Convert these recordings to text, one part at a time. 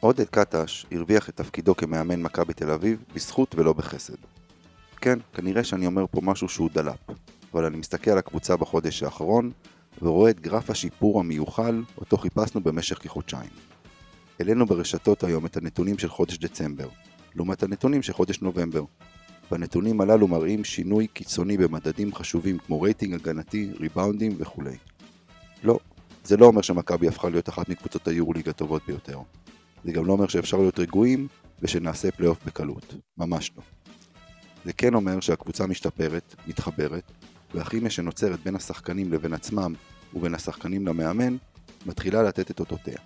עודד קטש הרוויח את תפקידו כמאמן מכבי תל אביב בזכות ולא בחסד. כן, כנראה שאני אומר פה משהו שהוא דלאפ, אבל אני מסתכל על הקבוצה בחודש האחרון ורואה את גרף השיפור המיוחל אותו חיפשנו במשך כחודשיים. העלינו ברשתות היום את הנתונים של חודש דצמבר, לעומת הנתונים של חודש נובמבר. והנתונים הללו מראים שינוי קיצוני במדדים חשובים כמו רייטינג הגנתי, ריבאונדים וכולי. לא, זה לא אומר שמכבי הפכה להיות אחת מקבוצות היורוליג הטובות ביותר. זה גם לא אומר שאפשר להיות רגועים ושנעשה פלייאוף בקלות, ממש לא. זה כן אומר שהקבוצה משתפרת, מתחברת, והכימיה שנוצרת בין השחקנים לבין עצמם ובין השחקנים למאמן, מתחילה לתת את אותותיה.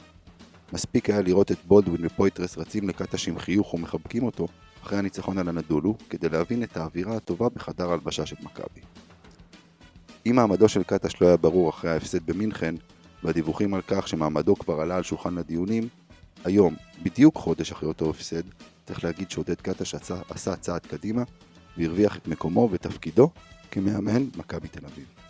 מספיק היה לראות את בולדווין ופויתרס רצים לקטש עם חיוך ומחבקים אותו אחרי הניצחון על אנדולו, כדי להבין את האווירה הטובה בחדר ההלבשה של מכבי. אם מעמדו של קטש לא היה ברור אחרי ההפסד במינכן, והדיווחים על כך שמעמדו כבר עלה על שולחן הדיונים, היום, בדיוק חודש אחרי אותו הפסד, צריך להגיד שעודד קטש עשה, עשה צעד קדימה והרוויח את מקומו ותפקידו כמאמן מכבי תל אביב.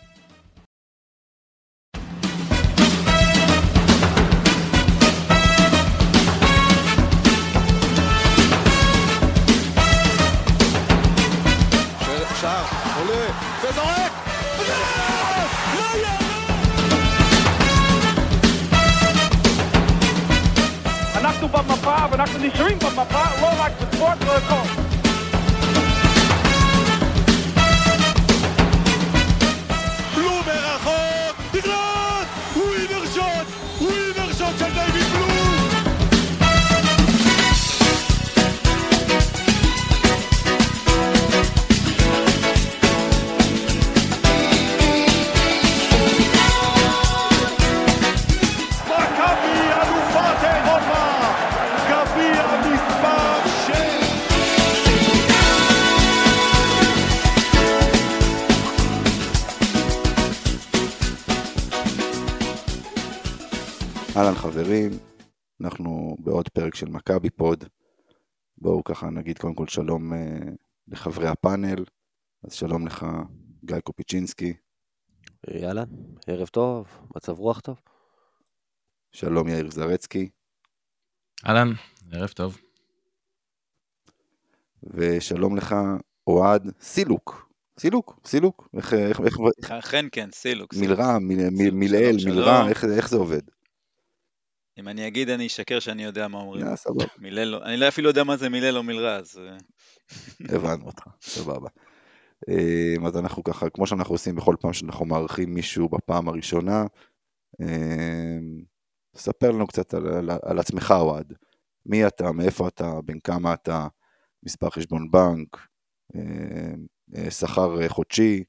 אנחנו במפה ואנחנו נשארים במפה, לא רק בספורט, לא הכל. בלום מרחוק! תכנון! אהלן חברים, אנחנו בעוד פרק של מכבי פוד. בואו ככה נגיד קודם כל שלום אה, לחברי הפאנל. אז שלום לך גיא קופיצ'ינסקי, יאללה, ערב טוב, מצב רוח טוב. שלום יאיר זרצקי, אהלן, ערב טוב. ושלום לך אוהד סילוק. סילוק, סילוק, איך, איך, איך, איך אכן כן, סילוק. מלרע, מיל- מיל- סילוק, מילעל, שלום, מלרע. איך, איך זה עובד? אם אני אגיד אני אשקר שאני יודע מה אומרים. סבבה, מילל לא, אני לא אפילו יודע מה זה מילל או מלרע, אז... הבנו אותך, סבבה. אה, אז אנחנו ככה, כמו שאנחנו עושים בכל פעם שאנחנו מארחים מישהו בפעם הראשונה, אה, ספר לנו קצת על, על, על עצמך אוהד. מי אתה, מאיפה אתה, בן כמה אתה, מספר חשבון בנק, אה, שכר חודשי,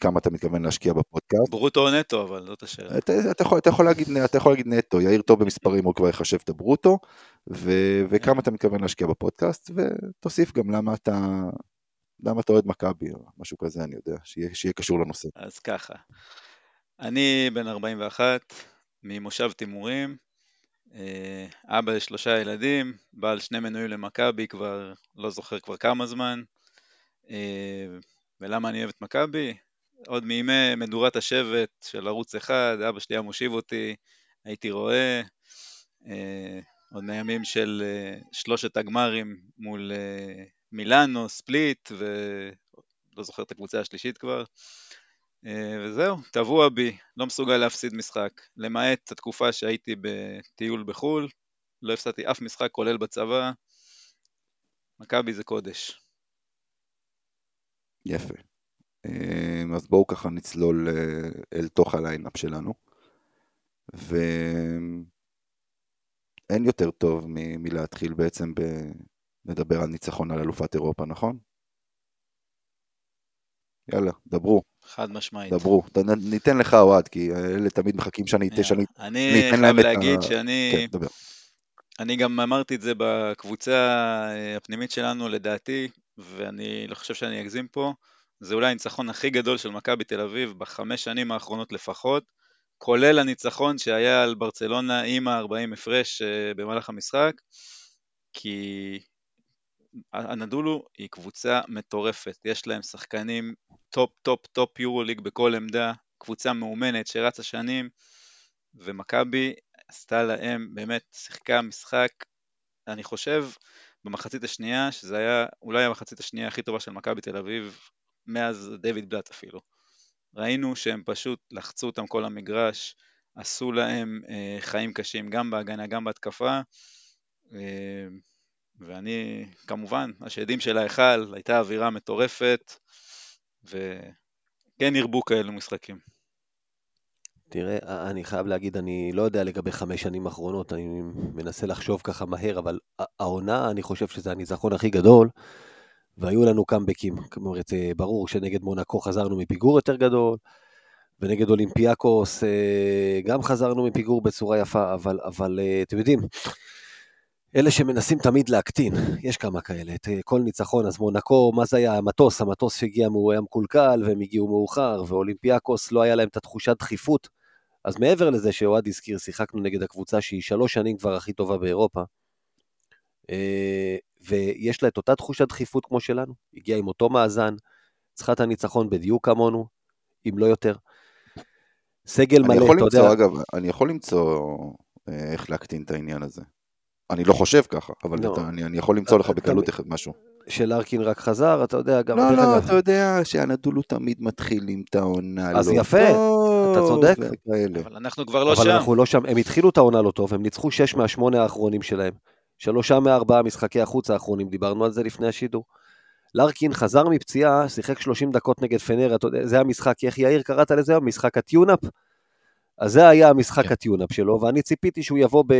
כמה אתה מתכוון להשקיע בפודקאסט. ברוטו או נטו, אבל זאת השאלה. אתה, אתה, יכול, אתה, יכול להגיד, אתה יכול להגיד נטו, יאיר טוב במספרים, הוא כבר יחשב את הברוטו, ו, וכמה אתה מתכוון להשקיע בפודקאסט, ותוסיף גם למה אתה, למה אתה אוהד מכבי, או משהו כזה, אני יודע, שיהיה, שיהיה קשור לנושא. אז ככה, אני בן 41, ממושב תימורים, אה, אבא לשלושה ילדים, בעל שני מנויים למכבי כבר, לא זוכר כבר כמה זמן. אה, ולמה אני אוהב את מכבי? עוד מימי מדורת השבט של ערוץ אחד, אבא שלי היה מושיב אותי, הייתי רואה. אה, עוד מהימים של אה, שלושת הגמרים מול אה, מילאנו, ספליט, ולא זוכר את הקבוצה השלישית כבר. וזהו, טבוע בי, לא מסוגל להפסיד משחק. למעט התקופה שהייתי בטיול בחו"ל, לא הפסדתי אף משחק כולל בצבא. מכבי זה קודש. יפה. אה, אז בואו ככה נצלול אה, אל תוך הליינאפ שלנו. ואין יותר טוב מ- מלהתחיל בעצם ב... לדבר על ניצחון על אלופת אירופה, נכון? יאללה, דברו, חד משמעית. דברו. ניתן לך אוהד, כי אלה תמיד מחכים שאני אתן שאני אני אני אתן חייב להם את להגיד ה- שאני כן, דבר. אני גם אמרתי את זה בקבוצה אה, הפנימית שלנו, לדעתי, ואני לא חושב שאני אגזים פה, זה אולי הניצחון הכי גדול של מכבי תל אביב בחמש שנים האחרונות לפחות, כולל הניצחון שהיה על ברצלונה עם ה-40 הפרש אה, במהלך המשחק, כי אנדולו היא קבוצה מטורפת, יש להם שחקנים top top top Euroleague בכל עמדה, קבוצה מאומנת שרצה שנים, ומכבי עשתה להם, באמת שיחקה משחק, אני חושב, במחצית השנייה, שזה היה אולי המחצית השנייה הכי טובה של מכבי תל אביב, מאז דיוויד בלאט אפילו. ראינו שהם פשוט לחצו אותם כל המגרש, עשו להם אה, חיים קשים גם בהגנה, גם בהתקפה, אה, ואני, כמובן, השדים של ההיכל, הייתה אווירה מטורפת, וכן ירבו כאלו משחקים. תראה, אני חייב להגיד, אני לא יודע לגבי חמש שנים אחרונות, אני מנסה לחשוב ככה מהר, אבל העונה, אני חושב שזה הניצחון הכי גדול, והיו לנו קאמבקים. כלומר, אה, ברור שנגד מונקו חזרנו מפיגור יותר גדול, ונגד אולימפיאקוס אה, גם חזרנו מפיגור בצורה יפה, אבל, אבל אה, אתם יודעים, אלה שמנסים תמיד להקטין, יש כמה כאלה, את כל ניצחון, אז מונקו, מה זה היה המטוס? המטוס שהגיע, הוא היה מקולקל, והם הגיעו מאוחר, ואולימפיאקוס לא היה להם את התחושת דחיפות. אז מעבר לזה שאוהד הזכיר, שיחקנו נגד הקבוצה שהיא שלוש שנים כבר הכי טובה באירופה, ויש לה את אותה תחושת דחיפות כמו שלנו, הגיעה עם אותו מאזן, צריכה את הניצחון בדיוק כמונו, אם לא יותר. סגל מלא, אתה למצוא, יודע... אגב, אני יכול למצוא אה, איך להקטין את העניין הזה. אני לא חושב ככה, אבל לא. אתה, אני, אני יכול למצוא לך בקלות אחד משהו. שלארקין רק חזר, אתה יודע, גם... לא, לא, אתה יודע שאנדולו תמיד מתחילים את העונה אז לא יפה, טוב, אתה צודק. אבל אנחנו כבר לא אבל שם. אבל אנחנו לא שם, הם התחילו את העונה לא טוב, הם ניצחו 6 מהשמונה האחרונים שלהם. שלושה מארבעה משחקי החוץ האחרונים, דיברנו על זה לפני השידור. לארקין חזר מפציעה, שיחק 30 דקות נגד פנר, אתה יודע, זה המשחק, איך יאיר קראת לזה היום? משחק ה tune-up? אז זה היה המשחק כן. ה tune-up שלו, ואני ציפיתי שהוא יבוא ב...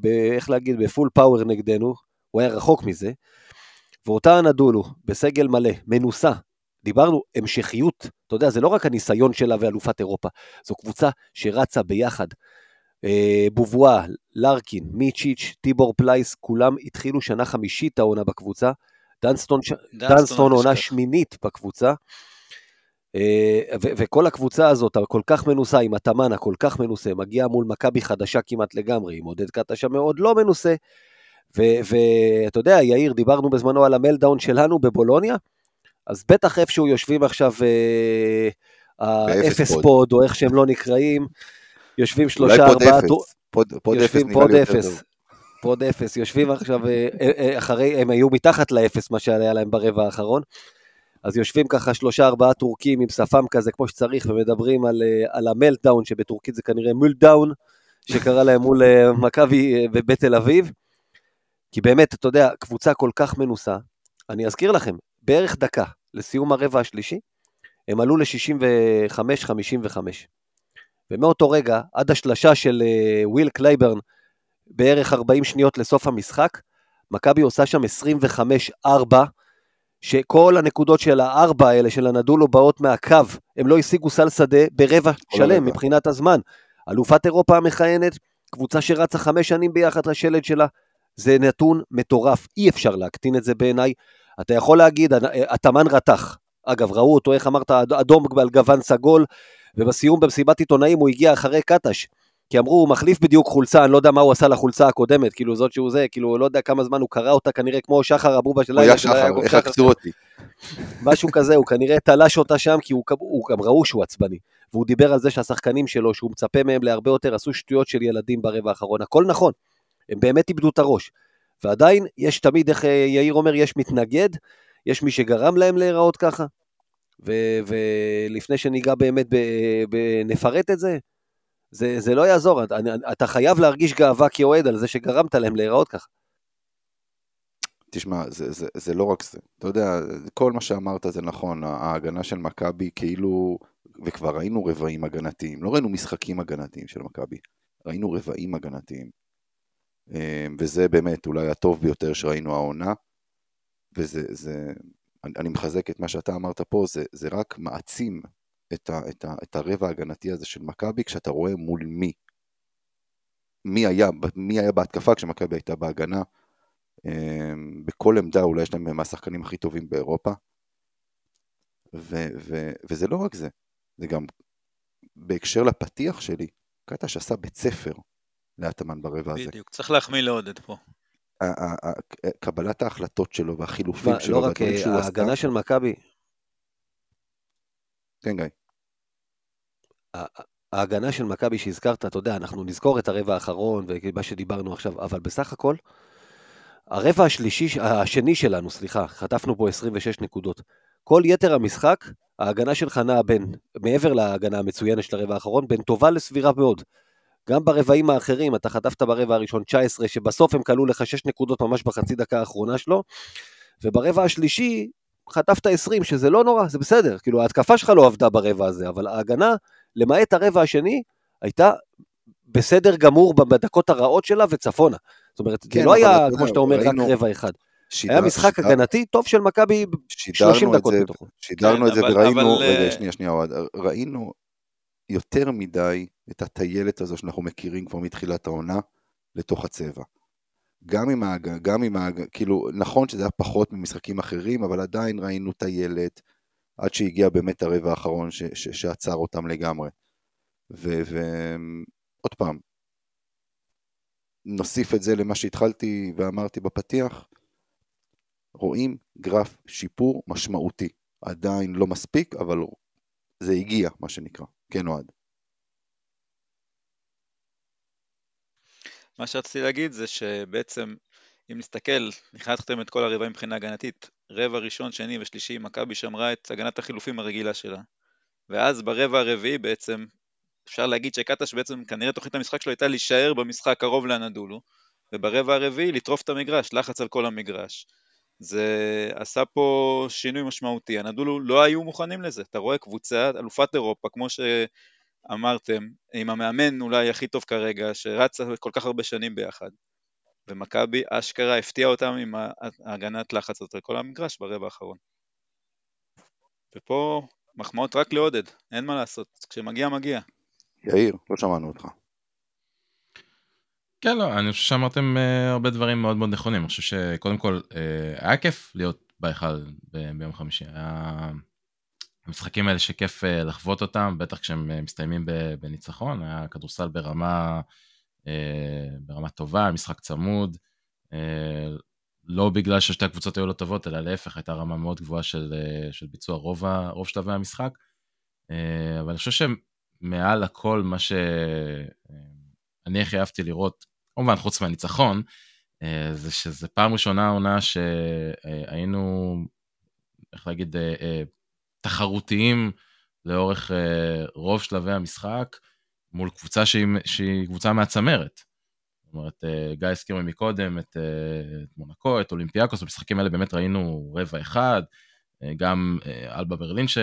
ב איך להגיד, ב full power נגדנו, הוא היה רחוק מזה. ואותה אנדולו, בסגל מלא, מנוסה, דיברנו המשכיות, אתה יודע, זה לא רק הניסיון שלה ואלופת אירופה, זו קבוצה שרצה ביחד. אה, בובואה, לארקין, מיצ'יץ', טיבור פלייס, כולם התחילו שנה חמישית העונה בקבוצה. דנסטון, דנסטון עונה שמינית בקבוצה. אה, וכל הקבוצה הזאת, הכל כך מנוסה, עם המאמן הכל כך מנוסה, מגיעה מול מכבי חדשה כמעט לגמרי, עם עודד קטש המאוד לא מנוסה. ואתה יודע, יאיר, דיברנו בזמנו על ה meltdown שלנו בבולוניה, אז בטח איפשהו יושבים עכשיו אה, האפס פוד, או איך שהם לא נקראים, יושבים שלושה, ארבעה... פוד, אפס פוד אפס. פוד אפס, יושבים עכשיו, אה, אה, אחרי, הם היו מתחת לאפס, מה שהיה להם ברבע האחרון. אז יושבים ככה שלושה ארבעה טורקים עם שפם כזה כמו שצריך ומדברים על, על ה meltdown שבטורקית זה כנראה מולדאון שקרה להם מול מכבי בבית תל אביב. כי באמת, אתה יודע, קבוצה כל כך מנוסה, אני אזכיר לכם, בערך דקה לסיום הרבע השלישי, הם עלו ל-65-55. ומאותו רגע, עד השלשה של uh, וויל קלייברן, בערך 40 שניות לסוף המשחק, מכבי עושה שם 25-4, שכל הנקודות של הארבע האלה של אנדולו באות מהקו, הם לא השיגו סל שדה ברבע שלם מבחינת הזמן. אלופת אירופה המכהנת, קבוצה שרצה חמש שנים ביחד לשלד שלה, זה נתון מטורף, אי אפשר להקטין את זה בעיניי. אתה יכול להגיד, התאמן רתח. אגב, ראו אותו, איך אמרת, אדום על גוון סגול, ובסיום במסיבת עיתונאים הוא הגיע אחרי קטש. כי אמרו, הוא מחליף בדיוק חולצה, אני לא יודע מה הוא עשה לחולצה הקודמת, כאילו זאת שהוא זה, כאילו לא יודע כמה זמן הוא קרא אותה, כנראה כמו שחר הבובה של לילה. הוא היה שחר, איך עקצו אותי. משהו כזה, הוא כנראה תלש אותה שם, כי הוא, הוא גם ראו שהוא עצבני. והוא דיבר על זה שהשחקנים שלו, שהוא מצפה מהם להרבה יותר, עשו שטויות של ילדים ברבע האחרון, הכל נכון. הם באמת איבדו את הראש. ועדיין, יש תמיד, איך אה, יאיר אומר, יש מתנגד, יש מי שגרם להם להיראות ככה. ו- ולפני שניגע באמת, נפרט את זה, זה, זה לא יעזור, אתה, אתה חייב להרגיש גאווה כאוהד על זה שגרמת להם להיראות ככה. תשמע, זה, זה, זה לא רק זה. אתה יודע, כל מה שאמרת זה נכון, ההגנה של מכבי כאילו, וכבר ראינו רבעים הגנתיים, לא ראינו משחקים הגנתיים של מכבי, ראינו רבעים הגנתיים. אמ, וזה באמת אולי הטוב ביותר שראינו העונה, וזה, זה, אני, אני מחזק את מה שאתה אמרת פה, זה, זה רק מעצים את, ה, את, ה, את הרבע ההגנתי הזה של מכבי, כשאתה רואה מול מי. מי היה, מי היה בהתקפה כשמכבי הייתה בהגנה. אמ, בכל עמדה אולי יש להם מהשחקנים הכי טובים באירופה. ו, ו, וזה לא רק זה, זה גם בהקשר לפתיח שלי, קטש עשה בית ספר לאטמן ברבע הזה. בדיוק, צריך להחמיא לעודד פה. קבלת ההחלטות שלו והחילופים שלו. לא רק ההגנה של מכבי. כן, גיא. ההגנה של מכבי שהזכרת, אתה יודע, אנחנו נזכור את הרבע האחרון ומה שדיברנו עכשיו, אבל בסך הכל, הרבע השלישי, השני שלנו, סליחה, חטפנו פה 26 נקודות. כל יתר המשחק, ההגנה שלך נעה בין, מעבר להגנה המצוינת של הרבע האחרון, בין טובה לסבירה מאוד. גם ברבעים האחרים, אתה חטפת ברבע הראשון 19, שבסוף הם כלו לך 6 נקודות ממש בחצי דקה האחרונה שלו, וברבע השלישי חטפת 20, שזה לא נורא, זה בסדר, כאילו ההתקפה שלך לא עבדה ברבע הזה, אבל ההגנה, למעט הרבע השני, הייתה בסדר גמור בדקות הרעות שלה וצפונה. זאת אומרת, כן, זה לא היה, כמו שאתה אומר, רק ראינו- רבע אחד. שידר- היה משחק שידר- הגנתי טוב של מכבי שידרנו 30 את דקות זה- מתוכו. שידרנו כן, את זה אבל- וראינו, אבל, רגע, אה, שנייה, שנייה, אוהד, ראינו יותר מדי את הטיילת הזו שאנחנו מכירים כבר מתחילת העונה לתוך הצבע. גם עם ההג... גם עם ההג... כאילו, נכון שזה היה פחות ממשחקים אחרים, אבל עדיין ראינו טיילת, עד שהגיע באמת הרבע האחרון ש... ש... שעצר אותם לגמרי. ועוד פעם, נוסיף את זה למה שהתחלתי ואמרתי בפתיח, רואים גרף שיפור משמעותי. עדיין לא מספיק, אבל זה הגיע, מה שנקרא. כן, אוהד. מה שרציתי להגיד זה שבעצם, אם נסתכל, ניחתתם את כל הרבעים מבחינה הגנתית, רבע ראשון, שני ושלישי, מכבי שמרה את הגנת החילופים הרגילה שלה. ואז ברבע הרביעי בעצם, אפשר להגיד שקטש בעצם, כנראה תוכנית המשחק שלו הייתה להישאר במשחק קרוב לאנדולו, וברבע הרביעי לטרוף את המגרש, לחץ על כל המגרש. זה עשה פה שינוי משמעותי, הנדולו לא היו מוכנים לזה, אתה רואה קבוצה, אלופת אירופה, כמו שאמרתם, עם המאמן אולי הכי טוב כרגע, שרצה כל כך הרבה שנים ביחד. ומכבי אשכרה הפתיעה אותם עם ההגנת לחץ הזאת על כל המגרש ברבע האחרון. ופה מחמאות רק לעודד, אין מה לעשות, כשמגיע מגיע. יאיר, לא שמענו אותך. כן, לא, אני חושב שאמרתם uh, הרבה דברים מאוד מאוד נכונים. אני חושב שקודם כל, uh, היה כיף להיות בהיכל ב- ביום חמישי. היה... המשחקים האלה שכיף uh, לחוות אותם, בטח כשהם uh, מסתיימים בניצחון, היה כדורסל ברמה, uh, ברמה טובה, משחק צמוד. Uh, לא בגלל ששתי הקבוצות היו לא טובות, אלא להפך, הייתה רמה מאוד גבוהה של, uh, של ביצוע רוב, ה- רוב שלבי המשחק. Uh, אבל אני חושב שמעל הכל, מה ש... אני הכי אהבתי לראות, כמובן חוץ מהניצחון, אה, זה שזה פעם ראשונה עונה שהיינו, איך להגיד, אה, אה, תחרותיים לאורך רוב שלבי המשחק מול קבוצה שהיא, שהיא קבוצה מהצמרת. זאת אומרת, גיא הזכיר מקודם את, מונקו, את אולימפיאקוס, במשחקים האלה באמת ראינו רבע אחד, גם אלבה ברלין ש...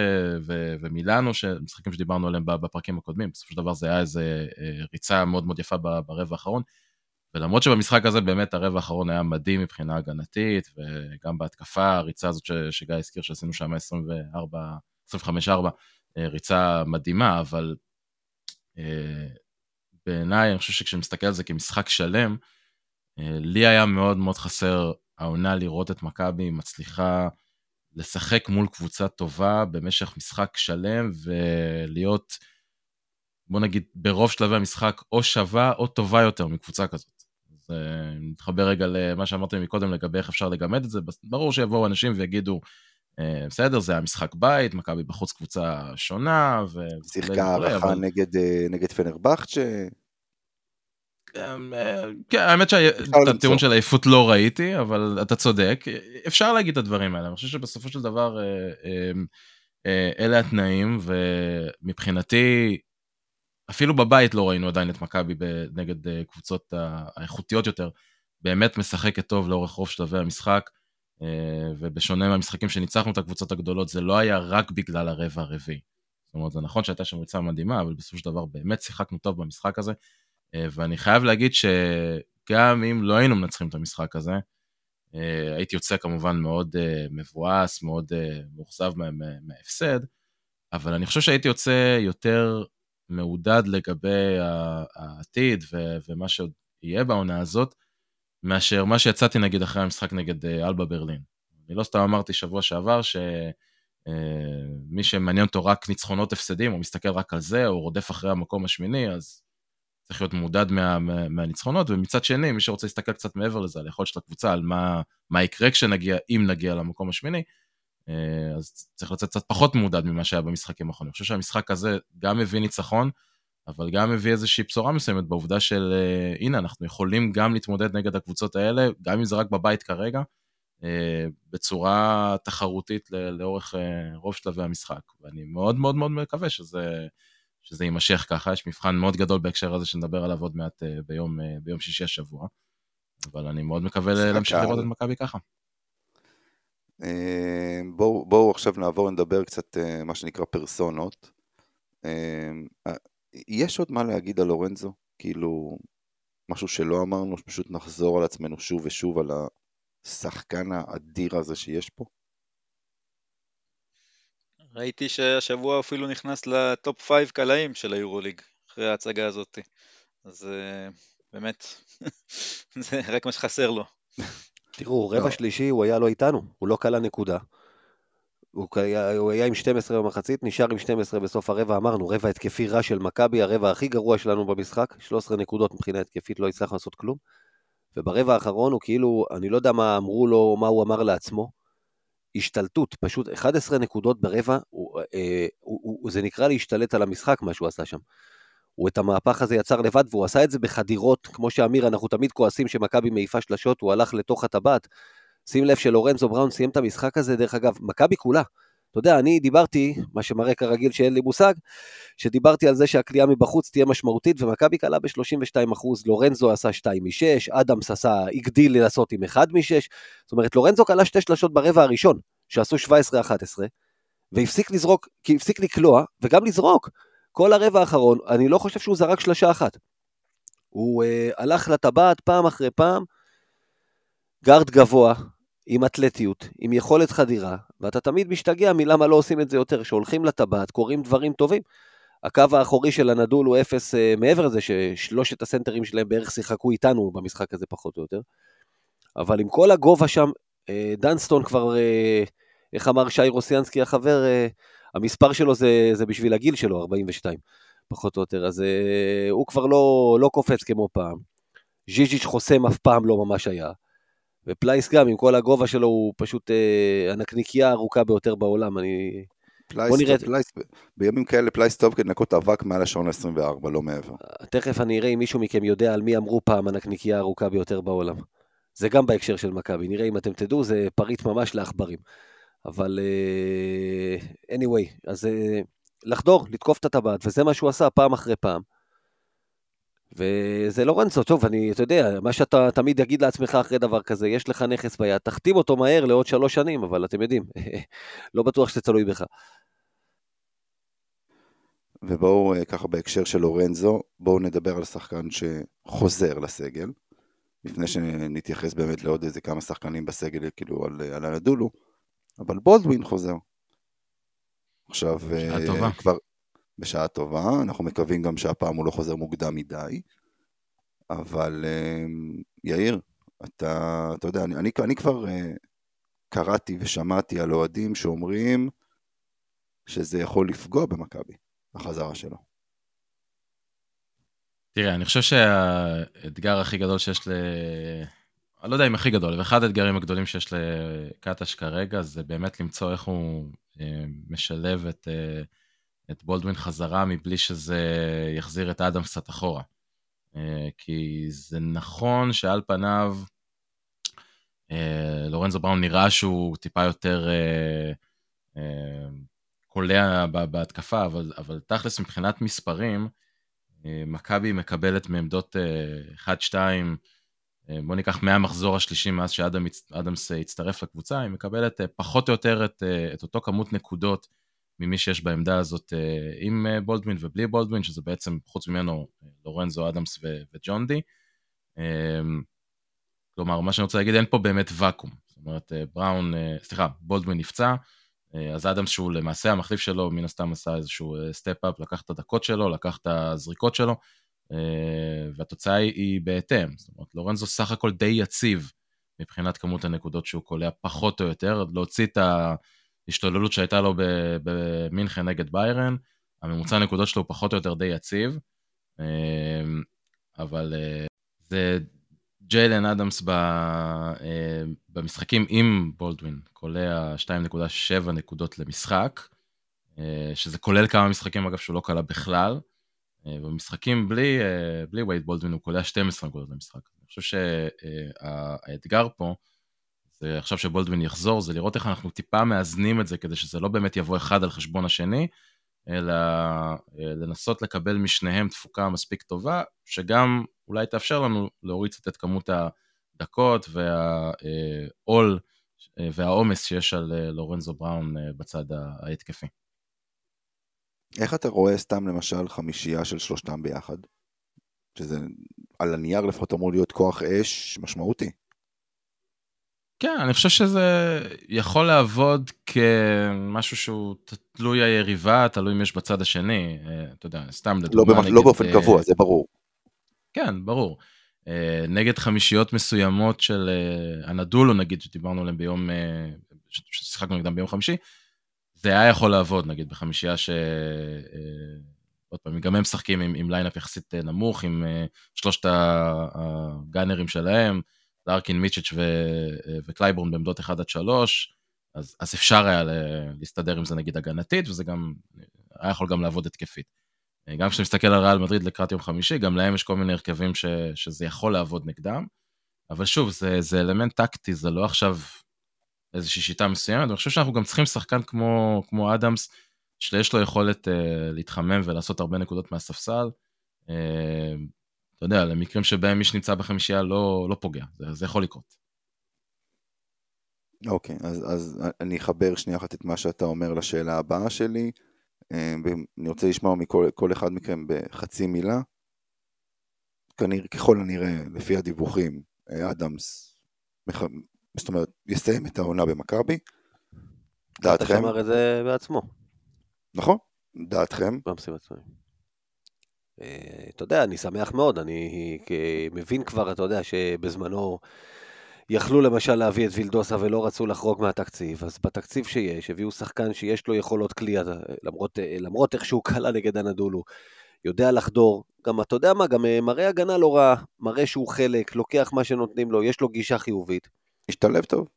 ו... ומילאנו, משחקים שדיברנו עליהם בפרקים הקודמים, בסופו של דבר זה היה איזה ריצה מאוד מאוד יפה ברבע האחרון, ולמרות שבמשחק הזה באמת הרבע האחרון היה מדהים מבחינה הגנתית, וגם בהתקפה, הריצה הזאת ש... שגיא הזכיר שעשינו שם 24, 25-4, אה, ריצה מדהימה, אבל אה, בעיניי, אני חושב שכשמסתכל על זה כמשחק שלם, אה, לי היה מאוד מאוד חסר העונה לראות את מכבי מצליחה לשחק מול קבוצה טובה במשך משחק שלם ולהיות, בוא נגיד, ברוב שלבי המשחק או שווה או טובה יותר מקבוצה כזאת. אז uh, נתחבר רגע למה שאמרתם מקודם לגבי איך אפשר לגמד את זה, ברור שיבואו אנשים ויגידו, uh, בסדר, זה היה משחק בית, מכבי בחוץ קבוצה שונה, ו... שיחקה הערכה אבל... נגד, uh, נגד פנרבכצ'ה. כן, האמת שאת הטיעון של עייפות לא ראיתי, אבל אתה צודק. אפשר להגיד את הדברים האלה, אני חושב שבסופו של דבר אלה התנאים, ומבחינתי, אפילו בבית לא ראינו עדיין את מכבי נגד קבוצות האיכותיות יותר, באמת משחקת טוב לאורך רוב שלבי המשחק, ובשונה מהמשחקים שניצחנו את הקבוצות הגדולות, זה לא היה רק בגלל הרבע הרביעי. זאת אומרת, זה נכון שהייתה שם ריצה מדהימה, אבל בסופו של דבר באמת שיחקנו טוב במשחק הזה. ואני חייב להגיד שגם אם לא היינו מנצחים את המשחק הזה, הייתי יוצא כמובן מאוד מבואס, מאוד מאוכזב מההפסד, אבל אני חושב שהייתי יוצא יותר מעודד לגבי העתיד ומה שעוד יהיה בעונה הזאת, מאשר מה שיצאתי נגיד אחרי המשחק נגד אלבה ברלין. אני לא סתם אמרתי שבוע שעבר שמי שמעניין אותו רק ניצחונות הפסדים, או מסתכל רק על זה, או רודף אחרי המקום השמיני, אז צריך להיות מעודד מה, מה, מהניצחונות, ומצד שני, מי שרוצה להסתכל קצת מעבר לזה, על היכולת של הקבוצה, על מה, מה יקרה כשנגיע, אם נגיע למקום השמיני, אז צריך לצאת קצת פחות מעודד ממה שהיה במשחקים האחרונים. אני חושב שהמשחק הזה גם הביא ניצחון, אבל גם הביא איזושהי בשורה מסוימת בעובדה של אה, הנה, אנחנו יכולים גם להתמודד נגד הקבוצות האלה, גם אם זה רק בבית כרגע, אה, בצורה תחרותית לאורך רוב שלבי המשחק. ואני מאוד מאוד מאוד מקווה שזה, שזה יימשך ככה, יש מבחן מאוד גדול בהקשר הזה שנדבר עליו עוד מעט ביום, ביום שישי השבוע. אבל אני מאוד מקווה להמשיך לראות את מכבי ככה. בואו בוא עכשיו נעבור לדבר קצת מה שנקרא פרסונות. יש עוד מה להגיד על לורנזו? כאילו, משהו שלא אמרנו, שפשוט נחזור על עצמנו שוב ושוב על השחקן האדיר הזה שיש פה? ראיתי שהשבוע אפילו נכנס לטופ 5 קלעים של היורוליג, אחרי ההצגה הזאת. אז באמת, זה רק מה שחסר לו. תראו, רבע לא. שלישי הוא היה לא איתנו, הוא לא קלע נקודה. הוא היה, הוא היה עם 12 במחצית, נשאר עם 12 בסוף הרבע, אמרנו, רבע התקפי רע של מכבי, הרבע הכי גרוע שלנו במשחק, 13 נקודות מבחינה התקפית, לא הצלחנו לעשות כלום. וברבע האחרון הוא כאילו, אני לא יודע מה אמרו לו, מה הוא אמר לעצמו, השתלטות, פשוט 11 נקודות ברבע, הוא, אה, הוא, הוא, זה נקרא להשתלט על המשחק, מה שהוא עשה שם. הוא את המהפך הזה יצר לבד, והוא עשה את זה בחדירות, כמו שאמיר, אנחנו תמיד כועסים שמכבי מעיפה שלשות, הוא הלך לתוך הטבעת. שים לב שלורנזו בראון סיים את המשחק הזה, דרך אגב, מכבי כולה. אתה יודע, אני דיברתי, מה שמראה כרגיל שאין לי מושג, שדיברתי על זה שהקליעה מבחוץ תהיה משמעותית, ומכבי קלה ב-32%, לורנזו עשה 2 מ-6, אדמס עשה, הגדיל לעשות עם 1 מ-6, זאת אומרת, לורנזו קלה שתי שלשות ברבע הראשון, שעשו 17-11, והפסיק לזרוק, כי הפסיק לקלוע, וגם לזרוק. כל הרבע האחרון, אני לא חושב שהוא זרק שלושה אחת. הוא uh, הלך לטבעת פעם אחרי פעם, גארד גבוה, עם אתלטיות, עם יכולת חדירה, ואתה תמיד משתגע מלמה לא עושים את זה יותר, שהולכים לטבעת, קורים דברים טובים. הקו האחורי של הנדול הוא אפס uh, מעבר לזה ששלושת הסנטרים שלהם בערך שיחקו איתנו במשחק הזה פחות או יותר. אבל עם כל הגובה שם, uh, דנסטון כבר, uh, איך אמר שי רוסיאנסקי החבר, uh, המספר שלו זה, זה בשביל הגיל שלו, 42, פחות או יותר, אז uh, הוא כבר לא, לא קופץ כמו פעם. ז'יז'יץ' חוסם אף פעם לא ממש היה. ופלייס גם, עם כל הגובה שלו, הוא פשוט uh, הנקניקייה הארוכה ביותר בעולם. אני... פלייס, בוא נראה... פלייס, בימים כאלה פלייס טוב בלנקות אבק מעל השעון ה-24, לא מעבר. תכף אני אראה אם מישהו מכם יודע על מי אמרו פעם הנקניקייה הארוכה ביותר בעולם. זה גם בהקשר של מכבי, נראה אם אתם תדעו, זה פריט ממש לעכברים. אבל uh, anyway, אז uh, לחדור, לתקוף את הטבעת, וזה מה שהוא עשה פעם אחרי פעם. וזה לא רנצו, טוב, אני, אתה יודע, מה שאתה תמיד יגיד לעצמך אחרי דבר כזה, יש לך נכס ביד, תחתים אותו מהר לעוד שלוש שנים, אבל אתם יודעים, לא בטוח שזה תלוי בך. ובואו, אה, ככה בהקשר של לורנזו, בואו נדבר על שחקן שחוזר לסגל, לפני שנתייחס באמת לעוד איזה כמה שחקנים בסגל, כאילו, על, על הנדולו. אבל בולדווין חוזר. עכשיו, בשעה uh, טובה. כבר, בשעה טובה, אנחנו מקווים גם שהפעם הוא לא חוזר מוקדם מדי, אבל uh, יאיר, אתה, אתה יודע, אני, אני, אני כבר uh, קראתי ושמעתי על אוהדים שאומרים שזה יכול לפגוע במכבי, החזרה שלו. תראה, אני חושב שהאתגר הכי גדול שיש. אני לא יודע אם הכי גדול, אבל אחד האתגרים הגדולים שיש לקטש כרגע זה באמת למצוא איך הוא אה, משלב את, אה, את בולדווין חזרה מבלי שזה יחזיר את אדם קצת אחורה. אה, כי זה נכון שעל פניו לורנזו בראון נראה שהוא טיפה יותר קולע בהתקפה, אבל, אבל תכלס מבחינת מספרים, מכבי מקבלת מעמדות 1-2 אה, בוא ניקח מהמחזור השלישי מאז שאדמס הצטרף לקבוצה, היא מקבלת אה, פחות או יותר את, אה, את אותו כמות נקודות ממי שיש בעמדה הזאת עם בולדווין ובלי בולדווין, שזה בעצם חוץ ממנו לורנזו, אדמס ו- וג'ון די. כלומר, מה שאני רוצה להגיד, אין פה באמת ואקום. זאת אומרת, בראון, סליחה, בולדווין נפצע, אז אדמס שהוא למעשה המחליף שלו, מן הסתם עשה איזשהו step-up, לקח את הדקות שלו, לקח את הזריקות שלו, אה, והתוצאה היא בהתאם. זאת אומרת, לורנזו סך הכל די יציב מבחינת כמות הנקודות שהוא קולע, פחות או יותר, להוציא את ההשתוללות שהייתה לו במינכן נגד ביירן, הממוצע הנקודות שלו הוא פחות או יותר די יציב, אה, אבל אה, זה ג'יילן אדמס במשחקים עם בולדווין, קולע 2.7 נקודות למשחק, שזה כולל כמה משחקים אגב שהוא לא קלע בכלל. אה, במשחקים בלי, אה, בלי וייד בולדווין הוא קולע 12 נקודות למשחק. אני חושב שהאתגר פה, זה עכשיו שבולדווין יחזור, זה לראות איך אנחנו טיפה מאזנים את זה כדי שזה לא באמת יבוא אחד על חשבון השני, אלא לנסות לקבל משניהם תפוקה מספיק טובה, שגם אולי תאפשר לנו להוריד קצת את כמות הדקות והעול והעומס שיש על לורנזו בראון בצד ההתקפי. איך אתה רואה סתם למשל חמישייה של שלושתם ביחד? שזה על הנייר לפחות אמור להיות כוח אש משמעותי. כן, אני חושב שזה יכול לעבוד כמשהו שהוא תלוי היריבה, תלוי אם יש בצד השני, אה, אתה יודע, סתם לדוגמה. לא, במש... נגד, לא באופן קבוע, אה, זה ברור. כן, ברור. אה, נגד חמישיות מסוימות של אנאדולו, נגיד, שדיברנו עליהם ביום, ששיחקנו נגדם ביום חמישי, זה היה יכול לעבוד, נגיד, בחמישייה ש... עוד פעם, גם הם משחקים עם, עם lineup יחסית נמוך, עם שלושת הגארדים שלהם, לארקין, מיציץ' ו... וקלייבורן בעמדות 1 עד 3, אז, אז אפשר היה להסתדר עם זה נגיד הגנתית, וזה גם היה יכול גם לעבוד התקפית. גם כשאתה מסתכל על ריאל מדריד לקראת יום חמישי, גם להם יש כל מיני הרכבים ש, שזה יכול לעבוד נגדם, אבל שוב, זה, זה אלמנט טקטי, זה לא עכשיו איזושהי שיטה מסוימת, ואני חושב שאנחנו גם צריכים שחקן כמו, כמו אדמס, שיש לו יכולת uh, להתחמם ולעשות הרבה נקודות מהספסל. Uh, אתה יודע, למקרים שבהם מי שנמצא בחמישייה לא, לא פוגע, זה, זה יכול לקרות. אוקיי, okay, אז, אז אני אחבר שנייה אחת את מה שאתה אומר לשאלה הבאה שלי, אה, ואני רוצה לשמוע מכל אחד מכם בחצי מילה. כנראה, ככל הנראה, לפי הדיווחים, אה, אדמס, זאת אומרת, יסיים את העונה במכבי. דעתכם? אתה שמר את זה בעצמו. נכון, דעתכם? במסיבת צבעים. אה, אתה יודע, אני שמח מאוד, אני מבין כבר, אתה יודע, שבזמנו יכלו למשל להביא את וילדוסה ולא רצו לחרוג מהתקציב, אז בתקציב שיש, הביאו שחקן שיש לו יכולות כליאה, למרות, אה, למרות איך שהוא קלה נגד הנדולו, יודע לחדור, גם אתה יודע מה, גם אה, מראה הגנה לא רע, מראה שהוא חלק, לוקח מה שנותנים לו, יש לו גישה חיובית. השתלב טוב.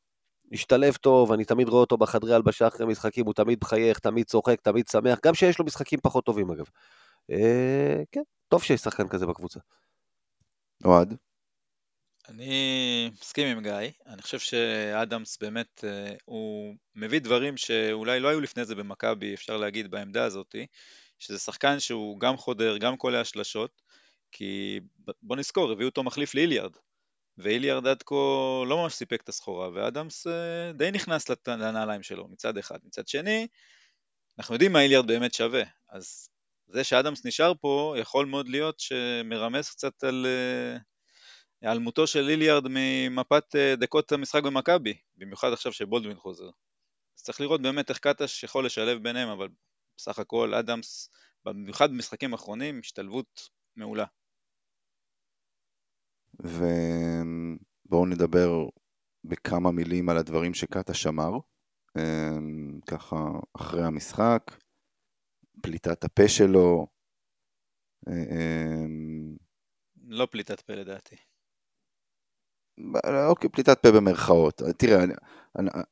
השתלב טוב, אני תמיד רואה אותו בחדרי הלבשה אחרי משחקים, הוא תמיד מחייך, תמיד צוחק, תמיד שמח, גם שיש לו משחקים פחות טובים אגב. אה, כן, טוב שיש שחקן כזה בקבוצה. אוהד? אני מסכים עם גיא, אני חושב שאדמס באמת, אה, הוא מביא דברים שאולי לא היו לפני זה במכבי, אפשר להגיד בעמדה הזאתי, שזה שחקן שהוא גם חודר, גם קולע שלשות, כי בוא נזכור, הביאו אותו מחליף לאיליארד, ואיליארד עד כה לא ממש סיפק את הסחורה, ואדמס אה, די נכנס לנעליים שלו מצד אחד. מצד שני, אנחנו יודעים מה איליארד באמת שווה, אז זה שאדמס נשאר פה, יכול מאוד להיות שמרמז קצת על היעלמותו של ליליארד ממפת אה, דקות המשחק במכבי, במיוחד עכשיו שבולדווין חוזר. אז צריך לראות באמת איך קטש יכול לשלב ביניהם, אבל בסך הכל אדמס, במיוחד במשחקים האחרונים, השתלבות מעולה. ובואו נדבר בכמה מילים על הדברים שקטש אמר, אה, ככה אחרי המשחק. פליטת הפה שלו. אה, אמ, לא פליטת פה לדעתי. אוקיי, פליטת פה במרכאות. תראה,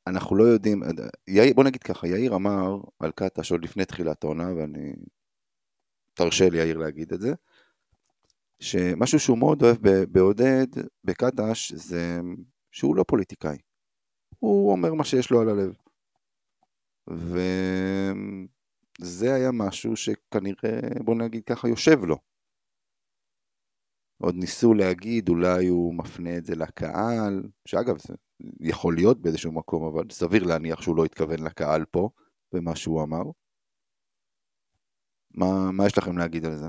אנחנו לא יודעים, יאיר, בוא נגיד ככה, יאיר אמר על קטש עוד לפני תחילת העונה, ואני... תרשה לי יאיר להגיד את זה, שמשהו שהוא מאוד אוהב בעודד, בקטש, זה שהוא לא פוליטיקאי. הוא אומר מה שיש לו על הלב. ו... זה היה משהו שכנראה, בוא נגיד ככה, יושב לו. עוד ניסו להגיד, אולי הוא מפנה את זה לקהל, שאגב, זה יכול להיות באיזשהו מקום, אבל סביר להניח שהוא לא התכוון לקהל פה, במה שהוא אמר. מה, מה יש לכם להגיד על זה?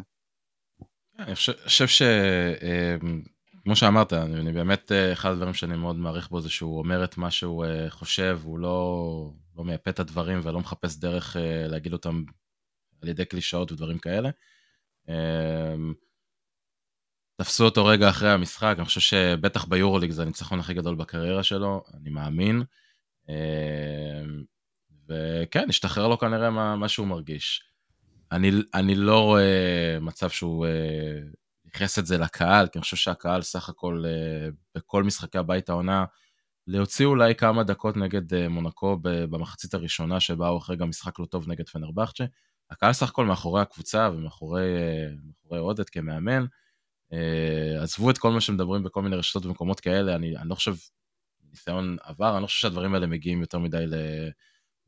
אני חושב ש... אמ, כמו שאמרת, אני, אני באמת, אה, אחד הדברים שאני מאוד מעריך בו זה שהוא אומר את מה שהוא אה, חושב, הוא לא, לא מייפה את הדברים ולא מחפש דרך אה, להגיד אותם על ידי קלישאות ודברים כאלה. אמ, תפסו אותו רגע אחרי המשחק, אני חושב שבטח ביורוליג זה הניצחון הכי גדול בקריירה שלו, אני מאמין. אמ, וכן, השתחרר לו כנראה מה, מה שהוא מרגיש. אני, אני לא רואה מצב שהוא ייחס את זה לקהל, כי אני חושב שהקהל סך הכל אה, בכל משחקי הבית העונה, להוציא אולי כמה דקות נגד אה, מונקו במחצית הראשונה שבאו אחרי גם משחק לא טוב נגד פנרבכצ'ה, הקהל סך הכל מאחורי הקבוצה ומאחורי מאחורי עודד כמאמן. עזבו את כל מה שמדברים בכל מיני רשתות ומקומות כאלה, אני, אני לא חושב, ניסיון עבר, אני לא חושב שהדברים האלה מגיעים יותר מדי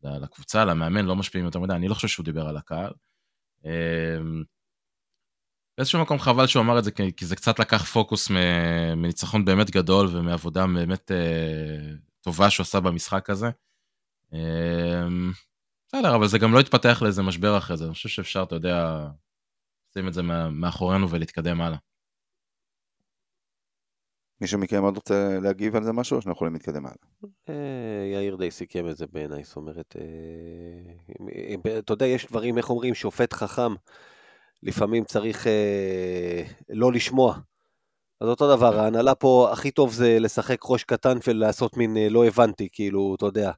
לקבוצה, למאמן, לא משפיעים יותר מדי, אני לא חושב שהוא דיבר על הקהל. באיזשהו מקום חבל שהוא אמר את זה, כי זה קצת לקח פוקוס מניצחון באמת גדול ומעבודה באמת אה, טובה שהוא עשה במשחק הזה. אה, בסדר, אבל זה גם לא התפתח לאיזה משבר אחרי זה, אני חושב שאפשר, אתה יודע, לשים את זה מאחורינו ולהתקדם הלאה. מישהו מכם עוד רוצה להגיב על זה משהו, או שאנחנו יכולים להתקדם הלאה? אה, יאיר די סיכם את זה בעיניי, זאת אומרת, אתה יודע, יש דברים, איך אומרים, שופט חכם. לפעמים צריך אה, לא לשמוע. אז אותו דבר, ההנהלה פה הכי טוב זה לשחק ראש קטן ולעשות מין אה, לא הבנתי, כאילו, אתה יודע.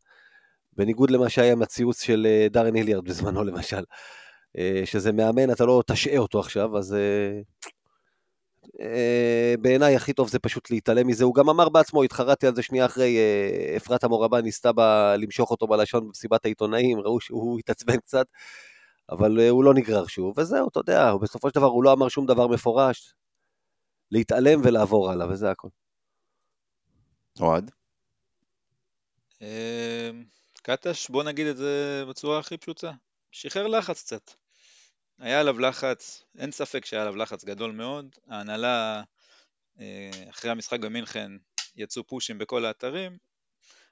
בניגוד למה שהיה עם הציוץ של אה, דארן היליארד בזמנו למשל. אה, שזה מאמן, אתה לא תשעה אותו עכשיו, אז אה, אה, בעיניי הכי טוב זה פשוט להתעלם מזה. הוא גם אמר בעצמו, התחרטתי על זה שנייה אחרי, אה, אפרת המורבה ניסתה ב, למשוך אותו בלשון במסיבת העיתונאים, ראו שהוא התעצבן קצת. אבל אה, הוא לא נגרר שוב, וזהו, אתה יודע, בסופו של דבר הוא לא אמר שום דבר מפורש. להתעלם ולעבור הלאה, וזה הכל. אוהד? קטש, בוא נגיד את זה בצורה הכי פשוטה. שחרר לחץ קצת. היה עליו לחץ, אין ספק שהיה עליו לחץ גדול מאוד. ההנהלה, אה, אחרי המשחק במינכן, יצאו פושים בכל האתרים.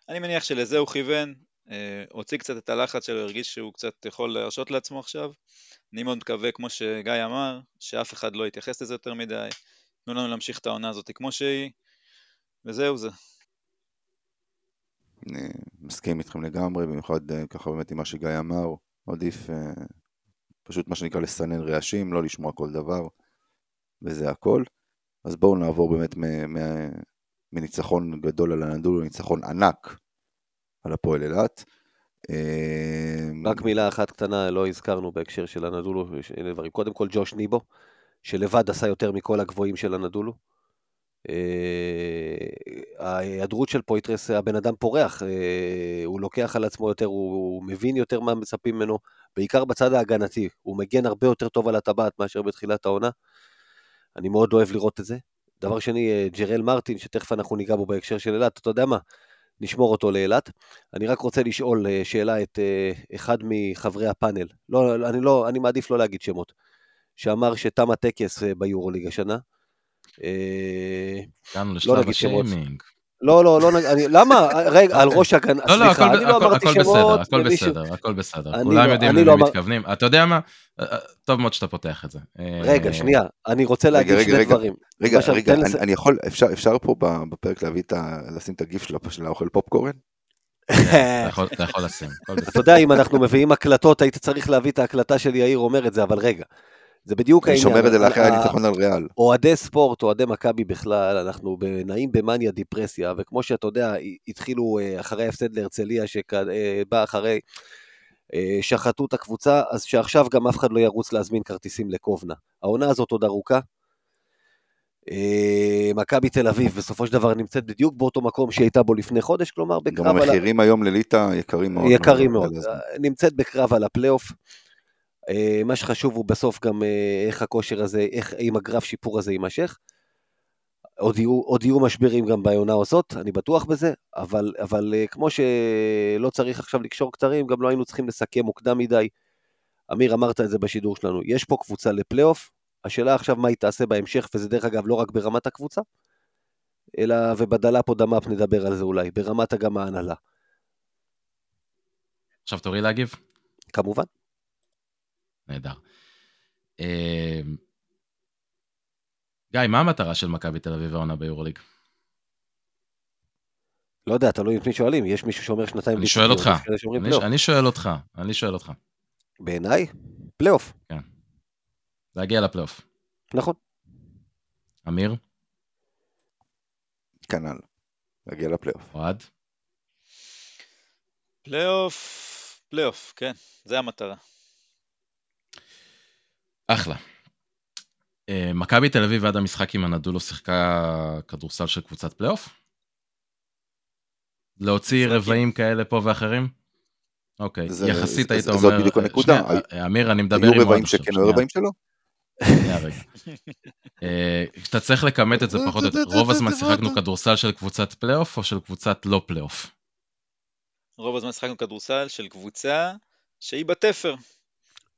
אני מניח שלזה הוא כיוון, אה, הוציא קצת את הלחץ שלו, הרגיש שהוא קצת יכול להרשות לעצמו עכשיו. אני מאוד מקווה, כמו שגיא אמר, שאף אחד לא יתייחס לזה יותר מדי. תנו לנו להמשיך את העונה הזאת כמו שהיא, וזהו זה. אני מסכים איתכם לגמרי, במיוחד אה, ככה באמת עם מה שגיא אמר, עדיף פשוט מה שנקרא לסנן רעשים, לא לשמוע כל דבר, וזה הכל. אז בואו נעבור באמת מניצחון גדול על הנדול לניצחון ענק על הפועל אילת. אמ, רק מילה אחת קטנה, לא הזכרנו בהקשר של הנדולו, דברים. קודם כל ג'וש ניבו, שלבד עשה יותר מכל הגבוהים של הנדולו. אה, ההיעדרות של פויטרס, הבן אדם פורח, אה, הוא לוקח על עצמו יותר, הוא מבין יותר מה מצפים ממנו, בעיקר בצד ההגנתי, הוא מגן הרבה יותר טוב על הטבעת מאשר בתחילת העונה. אני מאוד אוהב לראות את זה. דבר שני, אה, ג'רל מרטין, שתכף אנחנו ניגע בו בהקשר של אילת, אתה יודע מה? נשמור אותו לאילת. אני רק רוצה לשאול אה, שאלה את אה, אחד מחברי הפאנל, לא, אני, לא, אני מעדיף לא להגיד שמות, שאמר שתם הטקס ביורוליג השנה. הגענו לשלב השיימינג. לא, לא, לא, אני, למה? רגע, על ראש הגן, לא, לא, סליחה, אני לא אמרתי שמות. הכל בסדר, הכל בסדר, כולם לא- יודעים למי מתכוונים. אתה יודע מה? טוב מאוד שאתה פותח את זה. רגע, שנייה, אני רוצה להגיד שני דברים. רגע, רגע, אני יכול, אפשר פה בפרק להביא את ה... לשים את הגיף של האוכל פופקורן? אתה יכול לשים, אתה יודע, אם אנחנו מביאים הקלטות, היית צריך להביא את ההקלטה של יאיר אומר את זה, אבל רגע. זה בדיוק העניין. אני שומר את זה לאחרי הניצחון על ריאל. אוהדי ספורט, אוהדי מכבי בכלל, אנחנו נעים במאניה דיפרסיה, וכמו שאתה יודע, התחילו אה, אחרי ההפסד להרצליה, שבא אה, אחרי, אה, שחטו את הקבוצה, אז שעכשיו גם אף אחד לא ירוץ להזמין כרטיסים לקובנה. העונה הזאת עוד ארוכה. מכבי תל אביב בסופו של דבר נמצאת בדיוק באותו מקום שהיא הייתה בו לפני חודש, כלומר בקרב על... גם המחירים היום לליטא יקרים מאוד. יקרים מאוד. נמצאת בקרב על הפלייאוף. אה, מה שחשוב הוא בסוף גם אה, איך הכושר הזה, איך, אם הגרף שיפור הזה יימשך. עוד יהיו, עוד יהיו משברים גם בעונה הזאת, אני בטוח בזה, אבל, אבל אה, כמו שלא צריך עכשיו לקשור כתרים, גם לא היינו צריכים לסכם מוקדם מדי. אמיר, אמרת את זה בשידור שלנו, יש פה קבוצה לפלייאוף, השאלה עכשיו מה היא תעשה בהמשך, וזה דרך אגב לא רק ברמת הקבוצה, אלא, ובדלאפ או דמאפ נדבר על זה אולי, ברמת גם ההנהלה. עכשיו תורי להגיב? כמובן. נהדר. אמ, גיא, מה המטרה של מכבי תל אביב העונה ביורוליג? לא יודע, תלוי את מי שואלים, יש מישהו שאומר שנתיים... אני שואל אותך, אני שואל אותך, אני שואל אותך. בעיניי, פלייאוף. כן. להגיע לפלייאוף. נכון. אמיר? כנ"ל, להגיע לפלייאוף. אוהד? פלייאוף, פלייאוף, כן, זה המטרה. אחלה. אה, מכבי תל אביב עד המשחק עם אנאדולו שיחקה כדורסל של קבוצת פלייאוף? להוציא רבעים כאלה פה ואחרים? אוקיי, זה- יחסית זה- היית זאת אומר... בדיוק הנקודה. שנייה, אמיר, אני מדבר היו עם אוהד רבעים שכן, היו שנייה. רבעים שלא. שנייה רגע. אה, אתה צריך לכמת את זה פחות או יותר. רוב הזמן שיחקנו כדורסל של קבוצת פלייאוף או של קבוצת לא פלייאוף? רוב הזמן שיחקנו כדורסל של קבוצה שהיא בתפר.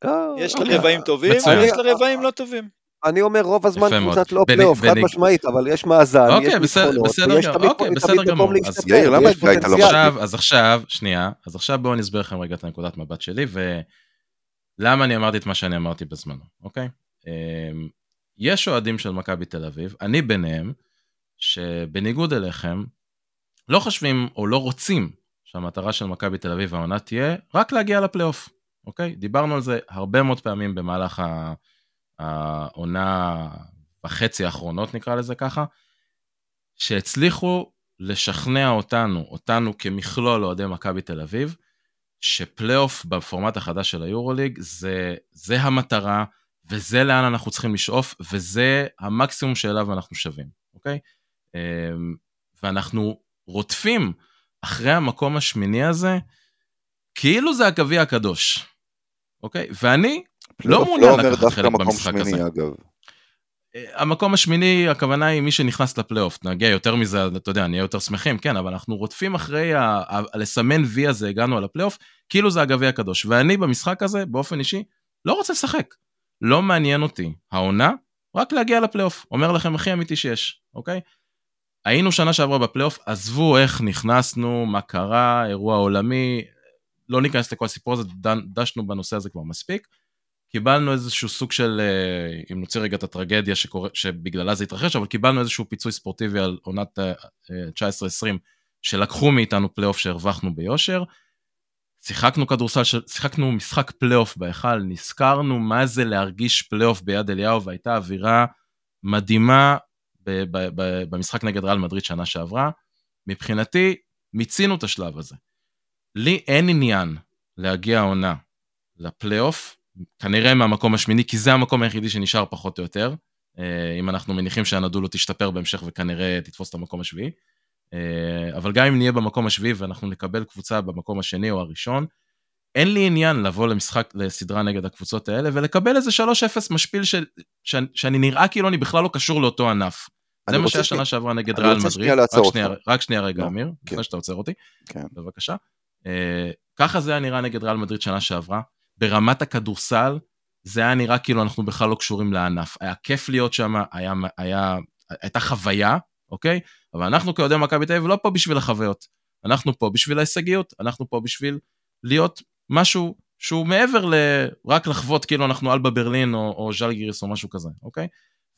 אה, יש לה אוקיי. רבעים טובים. ויש לה רבעים לא טובים. אני אומר רוב הזמן. קבוצת לא פלייאוף, חד משמעית, אבל יש מאזן, יש אוקיי, בסדר- ניצחונות, ויש תמיד אוקיי, מקום להשתפר, יאיר, למה ויש את גיא אתה לא פוטנציאל. עכשיו, אז עכשיו, שנייה, אז עכשיו בואו אני אסביר לכם רגע את הנקודת מבט שלי, ולמה אני אמרתי את מה שאני אמרתי בזמנו, אוקיי? אמ, יש אוהדים של מכבי תל אביב, אני ביניהם, שבניגוד אליכם, לא חושבים או לא רוצים שהמטרה של מכבי תל אביב העונה תהיה רק להגיע לפלייאוף, אוקיי? דיברנו על זה הרבה מאוד פעמים במהלך העונה וחצי האחרונות, נקרא לזה ככה, שהצליחו לשכנע אותנו, אותנו כמכלול אוהדי מכבי תל אביב, שפלייאוף בפורמט החדש של היורוליג זה, זה המטרה, וזה לאן אנחנו צריכים לשאוף, וזה המקסימום שאליו אנחנו שווים, אוקיי? אמ, ואנחנו רודפים אחרי המקום השמיני הזה, כאילו זה הגביע הקדוש, אוקיי? ואני לא מעוניין אומר לקחת חלק במשחק שמיני, הזה. אגב. המקום השמיני, הכוונה היא מי שנכנס לפלייאוף. נגיע יותר מזה, אתה יודע, נהיה יותר שמחים, כן, אבל אנחנו רודפים אחרי ה... ה... לסמן וי הזה, הגענו על הפלייאוף, כאילו זה הגביע הקדוש. ואני במשחק הזה, באופן אישי, לא רוצה לשחק. לא מעניין אותי העונה, רק להגיע לפלייאוף. אומר לכם הכי אמיתי שיש, אוקיי? היינו שנה שעברה בפלייאוף, עזבו איך נכנסנו, מה קרה, אירוע עולמי, לא ניכנס לכל הסיפור הזה, דשנו בנושא הזה כבר מספיק. קיבלנו איזשהו סוג של, אה, אם נוציא רגע את הטרגדיה שקורה, שבגללה זה התרחש, אבל קיבלנו איזשהו פיצוי ספורטיבי על עונת אה, אה, 19-20, שלקחו מאיתנו פלייאוף שהרווחנו ביושר. שיחקנו כדורסל, שיחקנו משחק פלייאוף בהיכל, נזכרנו מה זה להרגיש פלייאוף ביד אליהו, והייתה אווירה מדהימה במשחק נגד ריאל מדריד שנה שעברה. מבחינתי, מיצינו את השלב הזה. לי אין עניין להגיע העונה לפלייאוף, כנראה מהמקום השמיני, כי זה המקום היחידי שנשאר פחות או יותר, אה, אם אנחנו מניחים שהנדולו תשתפר בהמשך וכנראה תתפוס את המקום השביעי. אה, אבל גם אם נהיה במקום השביעי ואנחנו נקבל קבוצה במקום השני או הראשון, אין לי עניין לבוא למשחק, לסדרה נגד הקבוצות האלה ולקבל איזה 3-0 משפיל של, ש, שאני נראה כאילו אני בכלל לא קשור לאותו ענף. זה מה שהיה שנה שעברה נגד ריאל מדריד. רק. שנייה, רק שנייה רגע, לא, אמיר, כן. לפני שאתה עוצר אותי. כן. בבקשה. אה, ככה זה היה נראה נגד ריאל מדריד שנה שעברה. ברמת הכדורסל, זה היה נראה כאילו אנחנו בכלל לא קשורים לענף. היה כיף להיות שם, היה, היה, הייתה חוויה, אוקיי? אבל אנחנו כאוהדי מכבי תל אביב לא פה בשביל החוויות. אנחנו פה בשביל ההישגיות, אנחנו פה בשביל להיות משהו שהוא מעבר ל... רק לחוות כאילו אנחנו אלבה ברלין או, או ז'לגיריס או משהו כזה, אוקיי?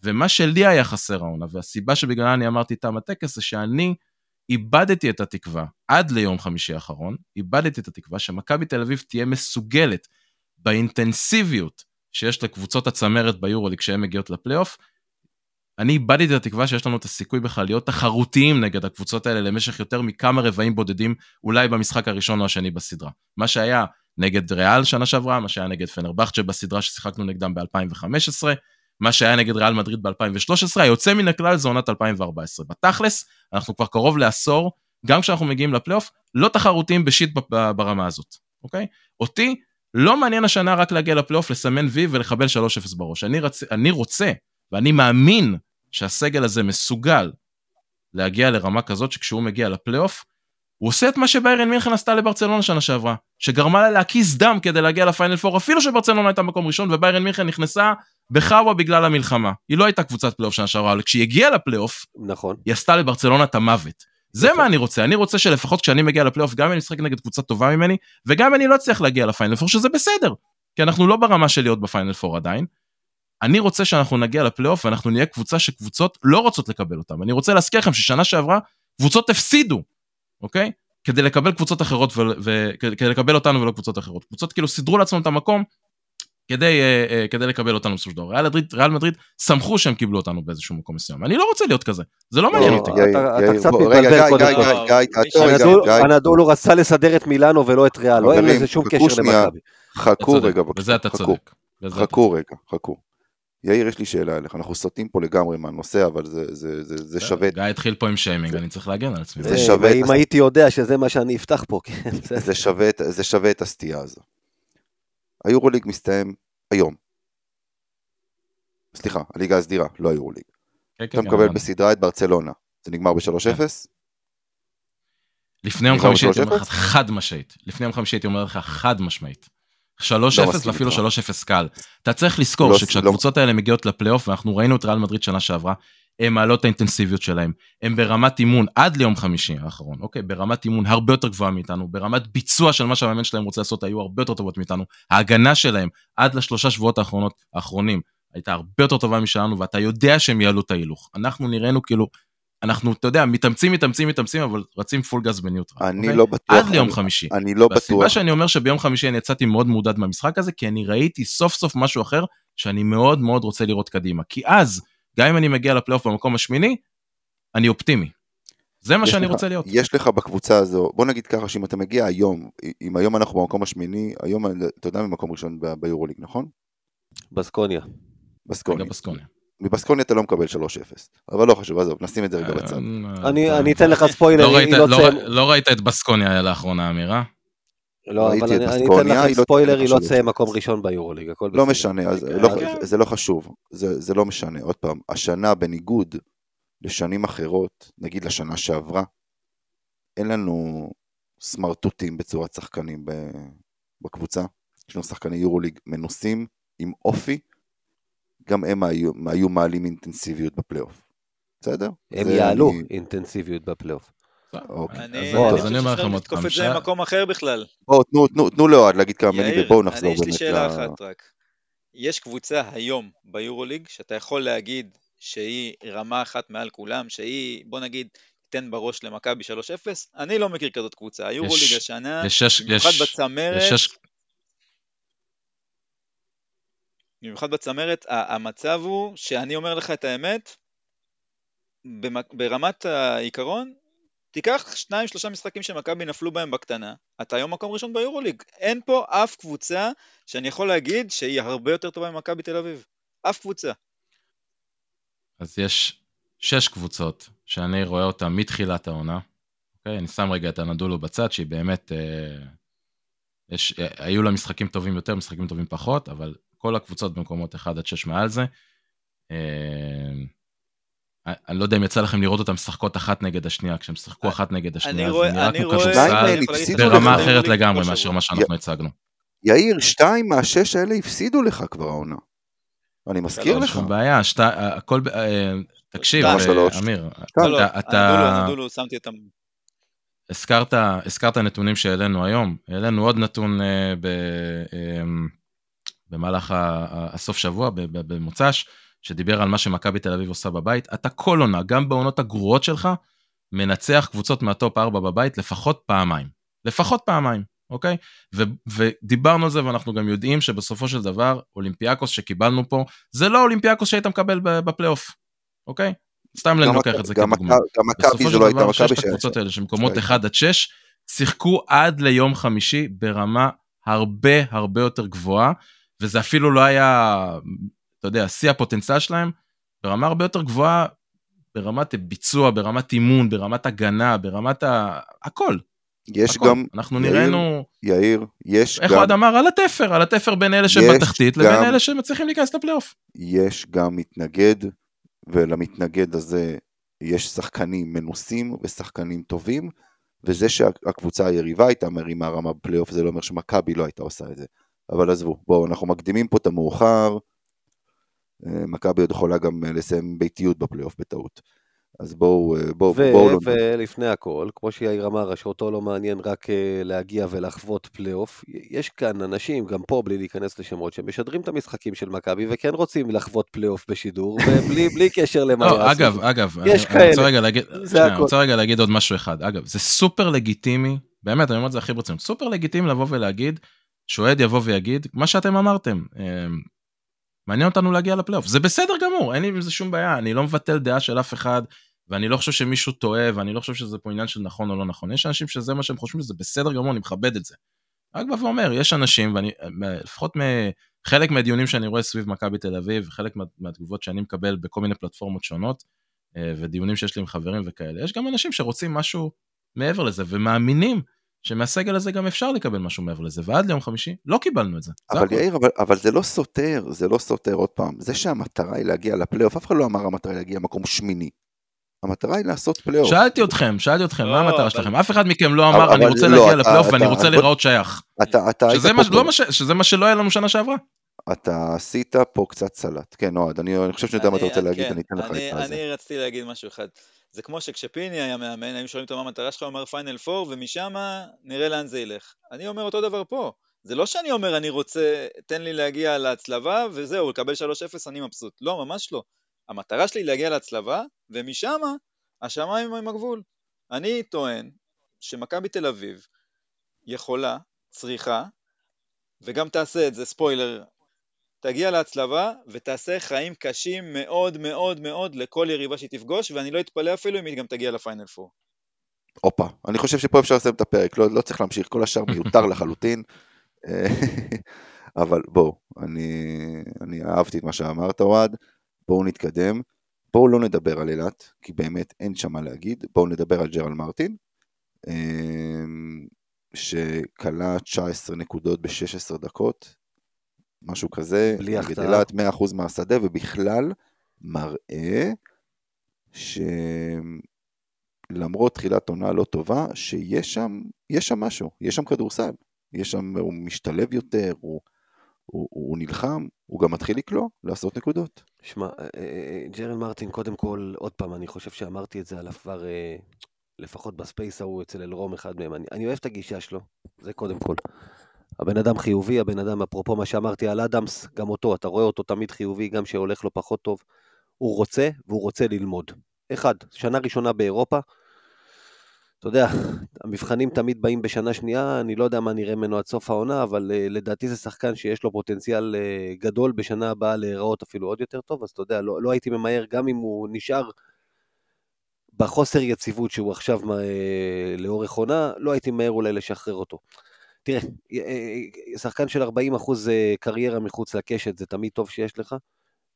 ומה שלי היה חסר העונה, והסיבה שבגללה אני אמרתי תם הטקס, זה שאני איבדתי את התקווה עד ליום חמישי האחרון, איבדתי את התקווה שמכבי תל אביב תהיה מסוגלת באינטנסיביות שיש לקבוצות הצמרת ביורוליג כשהן מגיעות לפלייאוף, אני איבדתי את התקווה שיש לנו את הסיכוי בכלל להיות תחרותיים נגד הקבוצות האלה למשך יותר מכמה רבעים בודדים, אולי במשחק הראשון או השני בסדרה. מה שהיה נגד ריאל שנה שעברה, מה שהיה נגד פנרבכצ'ה בסדרה ששיחקנו נגדם ב-2015, מה שהיה נגד ריאל מדריד ב-2013, היוצא מן הכלל זה עונת 2014. בתכלס, אנחנו כבר קרוב לעשור, גם כשאנחנו מגיעים לפלייאוף, לא תחרותיים בשיט ברמה הזאת, אוקיי? אותי לא מעניין השנה רק להגיע לפלייאוף, לסמן וי ולקבל 3-0 בראש. אני, רצ... אני רוצה, ואני מאמין שהסגל הזה מסוגל להגיע לרמה כזאת שכשהוא מגיע לפלייאוף, הוא עושה את מה שביירן מינכן עשתה לברצלונה שנה שעברה, שגרמה לה להקיז דם כדי להגיע לפיינל פור, אפילו שברצלונה הייתה מקום ראשון וביירן מינכן נכנסה בחאווה בגלל המלחמה. היא לא הייתה קבוצת פלייאוף שנה שעברה, אבל כשהיא הגיעה לפלייאוף, נכון. היא עשתה לברצלונה את המוות. זה נכון. מה אני רוצה, אני רוצה שלפחות כשאני מגיע לפלייאוף, גם אם אני משחק נגד קבוצה טובה ממני, וגם אני לא אצליח להגיע לפיינל פור, שזה בסדר, כי אנחנו לא ברמה של להיות בפיינל פור עדיין. אני רוצה שאנחנו נגיע לפלייאוף ואנחנו נהיה קבוצה שקבוצות לא רוצות לקבל אותם. אני רוצה להזכיר לכם ששנה שעברה קבוצות הפסידו, אוקיי? כדי לקבל קבוצות אחרות וכדי לקבל אותנו ולא קבוצות אחרות. קבוצות כאילו סידרו לעצמם את המקום כדי, אה, אה, כדי לקבל אותנו בסופו של דבר. ריאל מדריד, ריאל מדריד שמחו שהם קיבלו אותנו באיזשהו מקום מסוים. אני לא רוצה להיות כזה, זה לא מעניין לא, אותי. אתה- קצת מתבלבל קודם כל. הנדולו רצה לסדר את מילאנו ולא את ריאל, לא אין לזה שום קשר. למכבי. חכו רגע, בזה בבקשה, אתה חכו, צודק. חכו רגע, חכו. יאיר, יש לי שאלה אליך, אנחנו סוטים פה לגמרי מהנושא, אבל זה, זה, זה, זה שווה, גיא התחיל פה עם שיימינג, אני צריך להגן על עצמי. זה אה, שווה אם הס- הייתי יודע שזה מה שאני אפתח פה, כן. זה- זה שווה, זה שווה את הסטייה הזו. היורוליג מסתיים היום. סליחה, הליגה הסדירה, לא היורוליג. כן, כן, אתה כן, מקבל אבל- בסדרה את ברצלונה. זה נגמר ב-3-0? לפני יום חמישי הייתי אומר לך חד משמעית. לפני יום חמישי הייתי אומר לך חד משמעית. 3-0 לא ואפילו איתך. 3-0 קל. אתה צריך לזכור לא- שכשהקבוצות האלה מגיעות לפלייאוף, ואנחנו ראינו את ריאל מדריד שנה שעברה, הם מעלות האינטנסיביות שלהם. הם ברמת אימון עד ליום חמישי האחרון, אוקיי? ברמת אימון הרבה יותר גבוהה מאיתנו, ברמת ביצוע של מה שהמאמן שלהם רוצה לעשות היו הרבה יותר טובות מאיתנו. ההגנה שלהם עד לשלושה שבועות האחרונות, האחרונים הייתה הרבה יותר טובה משלנו, ואתה יודע שהם יעלו את ההילוך. אנחנו נראינו כאילו, אנחנו, אתה יודע, מתאמצים, מתאמצים, מתאמצים, אבל רצים פול גז בניוטרל. אני אוקיי? לא בטוח. עד ליום אני- חמישי. אני לא והסיבה בטוח. שאני אומר שביום חמישי אני יצאתי מאוד מעודד מהמשחק הזה, כי אני ראיתי סוף סוף משהו אחר שאני מאוד מאוד רוצה לראות קדימה. כי אז, גם אם אני מגיע לפלייאוף במקום השמיני, אני אופטימי. זה מה שאני לך- רוצה להיות. יש לך בקבוצה הזו, בוא נגיד ככה, שאם אתה מגיע היום, אם היום אנחנו במקום השמיני, היום אתה יודע ממקום ראשון ב- ביורוליג, נכון? בסקוניה. בסקוניה. בסקוניה. מבסקוניה אתה לא מקבל 3-0. אבל לא חשוב, עזוב, נשים את זה רגע בצד. אה, אני אתה- אני אתן לך ספוילר, לא לא לא לא ראית את בסקוניה לאחרונה, אמירה? לא, אבל אני אתן לך לא ספוילר, היא לא תסיים אפס. מקום ראשון ביורוליג, הכל לא בסדר. משנה, אז לא- רגע. זה לא חשוב, זה זה לא משנה. עוד פעם, השנה בניגוד לשנים אחרות, נגיד לשנה שעברה, אין לנו סמרטוטים בצורת שחקנים בקבוצה. יש לנו שחקני יורוליג מנוסים, עם אופי, גם הם היו, היו מעלים אינטנסיביות בפלייאוף. בסדר? הם יעלו אני- אינטנסיביות בפלייאוף. אוקיי. אני אז- בוא, אז אני אני אומר חושב לכם שאפשר עוד לתקוף פעם, את זה למקום אחר בכלל. בואו, תנו, תנו, תנו לאוהד להגיד כמה מילים ובואו נחזור אני יש לי באמת שאלה. אחת רק. יש קבוצה היום ביורוליג שאתה יכול להגיד שהיא רמה אחת מעל כולם, שהיא, בוא נגיד, תן בראש למכבי 3-0? אני לא מכיר כזאת קבוצה. היורוליג השנה, במיוחד בצמרת, במיוחד בצמרת, המצב הוא שאני אומר לך את האמת, ברמת העיקרון, תיקח שניים שלושה משחקים שמכבי נפלו בהם בקטנה, אתה היום מקום ראשון ביורוליג. אין פה אף קבוצה שאני יכול להגיד שהיא הרבה יותר טובה ממכבי תל אביב. אף קבוצה. אז יש שש קבוצות שאני רואה אותן מתחילת העונה. אוקיי? אני שם רגע את הנדולו בצד, שהיא באמת... אה, יש, אה, היו לה משחקים טובים יותר, משחקים טובים פחות, אבל כל הקבוצות במקומות 1 עד 6 מעל זה. אה, אני לא יודע אם יצא לכם לראות אותם משחקות אחת נגד השנייה, כשהם שיחקו אחת נגד השנייה, זה נראה אני כמו כדורסל ברמה. אחרת לגמרי כל מאשר. מה שאנחנו הצגנו. יאיר, שתיים מהשש האלה הפסידו לך כבר העונה. אני מזכיר שלוש, לך. שום בעיה. הכל... אה, תקשיב. אה. אמיר, לא, לא, אתה-. הזכרת, הזכרת נתונים שהעלינו היום, העלינו עוד נתון אה, ב, אה, במהלך ה- ה- הסוף שבוע, במוצ"ש, שדיבר על מה שמכבי תל אביב עושה בבית. אתה כל עונה, גם בעונות הגרועות שלך, מנצח קבוצות מהטופ 4 בבית לפחות פעמיים. לפחות פעמיים, אוקיי? ו, ודיברנו על זה ואנחנו גם יודעים שבסופו של דבר, אולימפיאקוס שקיבלנו פה, זה לא אולימפיאקוס שהיית מקבל בפלייאוף, אוקיי? סתם אני לוקח את זה כדוגמה. גם מכבי בסופו זה של לא הייתה דבר, מכבי ששת ש- הקבוצות האלה שמקומות שהייתה. 1 עד 6, שיחקו עד ליום חמישי ברמה הרבה הרבה יותר גבוהה, וזה אפילו לא היה, אתה יודע, שיא הפוטנציאל שלהם, ברמה הרבה יותר גבוהה, ברמת ביצוע, ברמת אימון, ברמת הגנה, ברמת ה... הכל. יש הכל. גם, אנחנו יאיר, נראינו, יאיר, יש איך גם, אוהד אמר, על התפר, על התפר בין אלה שבתחתית לבין גם- אלה שמצליחים להיכנס לפלייאוף. יש גם מתנגד, ולמתנגד הזה יש שחקנים מנוסים ושחקנים טובים, וזה שהקבוצה היריבה הייתה מרימה רמה בפלייאוף זה לא אומר שמכבי לא הייתה עושה את זה. אבל עזבו, בואו, אנחנו מקדימים פה את המאוחר, מכבי עוד יכולה גם אה, לסיים ביתיות בפלייאוף בטעות. אז בואו, אה, בואו, ו- בואו לא... ולפני הכל, כמו שיאיר אמר, שאותו לא מעניין רק אה, להגיע ולחוות פלייאוף, יש כאן אנשים, גם פה בלי להיכנס לשמות, שמשדרים את המשחקים של מכבי וכן רוצים לחוות פלייאוף בשידור, ובלי בלי קשר למה לא. אגב, אגב, יש אני, אני רוצה כאלה. רגע להגיד, שנייה, אני. רוצה רגע להגיד עוד משהו אחד. אגב, זה סופר לגיטימי, באמת, אני אומר את זה הכי ברצינות, סופר לגיטימי לבוא ולהגיד, שאוהד יבוא ויגיד, מה שאתם אמרתם, אה, מעניין אותנו להגיע לפלייאוף. זה בסדר גמור, אין לי עם זה שום בעיה, אני לא מבטל דעה של אף אחד, ואני לא חושב שמישהו טועה, ואני לא חושב שזה פה עניין של נכון או לא נכון. יש אנשים שזה מה שהם חושבים, שזה בסדר גמור, אני מכבד את זה. רק בא ואומר, יש אנשים, ואני, לפחות חלק מהדיונים שאני רואה סביב מכבי תל אביב, חלק מה, מהתגובות שאני מקבל בכל מיני פלטפורמות שונות, אה, ודיונים שיש לי עם חברים וכאלה, יש גם אנשים שרוצים משהו מעבר לזה, ומאמינים שמהסגל הזה גם אפשר לקבל משהו מעבר לזה, ועד ליום חמישי לא קיבלנו את זה. זה אבל הכל. יאיר, אבל, אבל זה לא סותר, זה לא סותר עוד פעם. זה שהמטרה היא להגיע לפלייאוף, אף אחד לא אמר המטרה היא להגיע למקום שמיני. המטרה היא לעשות פלייאוף. שאלתי אתכם, שאלתי אתכם, מה לא, המטרה אבל- שלכם? אף אחד מכם לא אבל- אמר, אני רוצה לא, להגיע לפלייאוף ואני רוצה להיראות שייך. אתה, אתה היית שזה פה מה- פה- לא שזה מה שלא היה לנו שנה שעברה. אתה עשית פה קצת סלט. כן, אוהד, אני, אני חושב שאני יודע מה אתה רוצה להגיד, כן, אני אתן לך אני, את הזה. אני רציתי להגיד משהו אחד. זה כמו שכשפיני היה מאמן, היו שואלים אותו מה המטרה שלך, הוא אומר פיינל פור, ומשם נראה לאן זה ילך. אני אומר אותו דבר פה. זה לא שאני אומר אני רוצה, תן לי להגיע להצלבה, וזהו, לקבל 3-0 אני מבסוט. לא, ממש לא. המטרה שלי היא להגיע להצלבה, ומשם השמיים הם הגבול. אני טוען שמכבי תל אביב יכולה, צריכה, וגם תעשה את זה, ספוילר, תגיע להצלבה ותעשה חיים קשים מאוד מאוד מאוד לכל יריבה שהיא תפגוש, ואני לא אתפלא אפילו אם היא גם תגיע לפיינל פור. הופה, אני חושב שפה אפשר לסיים את הפרק, לא, לא צריך להמשיך, כל השאר מיותר לחלוטין. אבל בואו, אני, אני אהבתי את מה שאמרת אוהד, בואו נתקדם. בואו לא נדבר על אילת, כי באמת אין שם מה להגיד, בואו נדבר על ג'רל מרטין, אה, שכלה 19 נקודות ב-16 דקות, משהו כזה, בלי החטאה. אילת 100% מהשדה, ובכלל מראה שלמרות תחילת עונה לא טובה, שיש שם, יש שם משהו, יש שם כדורסל, יש שם, הוא משתלב יותר, הוא, הוא, הוא נלחם, הוא גם מתחיל לקלוע, לעשות נקודות. שמע, אה, אה, ג'ארל מרטין, קודם כל, עוד פעם, אני חושב שאמרתי את זה עליו כבר, אה, לפחות ב space ההוא אצל אלרום אחד מהם. אני, אני אוהב את הגישה שלו, זה קודם כל. הבן אדם חיובי, הבן אדם, אפרופו מה שאמרתי על אדמס, גם אותו, אתה רואה אותו תמיד חיובי, גם שהולך לו פחות טוב. הוא רוצה, והוא רוצה ללמוד. אחד, שנה ראשונה באירופה, אתה יודע, המבחנים תמיד באים בשנה שנייה, אני לא יודע מה נראה ממנו עד סוף העונה, אבל uh, לדעתי זה שחקן שיש לו פוטנציאל uh, גדול בשנה הבאה להיראות אפילו עוד יותר טוב, אז אתה יודע, לא, לא הייתי ממהר, גם אם הוא נשאר בחוסר יציבות שהוא עכשיו uh, לאורך עונה, לא הייתי ממהר אולי לשחרר אותו. תראה, uh, שחקן של 40 אחוז uh, קריירה מחוץ לקשת זה תמיד טוב שיש לך,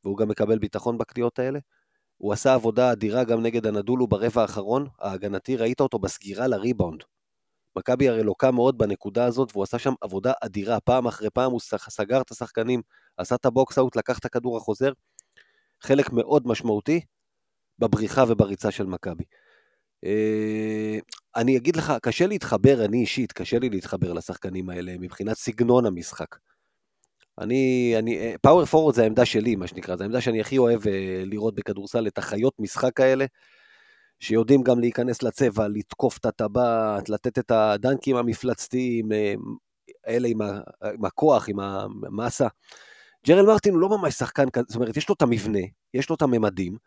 והוא גם מקבל ביטחון בקליעות האלה. הוא עשה עבודה אדירה גם נגד הנדולו ברבע האחרון, ההגנתי, ראית אותו בסגירה לריבאונד. מכבי הרי לוקה מאוד בנקודה הזאת, והוא עשה שם עבודה אדירה, פעם אחרי פעם הוא סגר את השחקנים, עשה את הבוקס אאוט, לקח את הכדור החוזר, חלק מאוד משמעותי בבריחה ובריצה של מכבי. אה, אני אגיד לך, קשה להתחבר, אני אישית, קשה לי להתחבר לשחקנים האלה מבחינת סגנון המשחק. אני, אני, פאוור פורוורד זה העמדה שלי, מה שנקרא, זו העמדה שאני הכי אוהב אה, לראות בכדורסל, את החיות משחק האלה, שיודעים גם להיכנס לצבע, לתקוף את הטבעת, לתת את הדנקים המפלצתיים, אה, אלה עם, ה, עם הכוח, עם המסה. ג'רל מרטין הוא לא ממש שחקן כזה, זאת אומרת, יש לו את המבנה, יש לו את הממדים,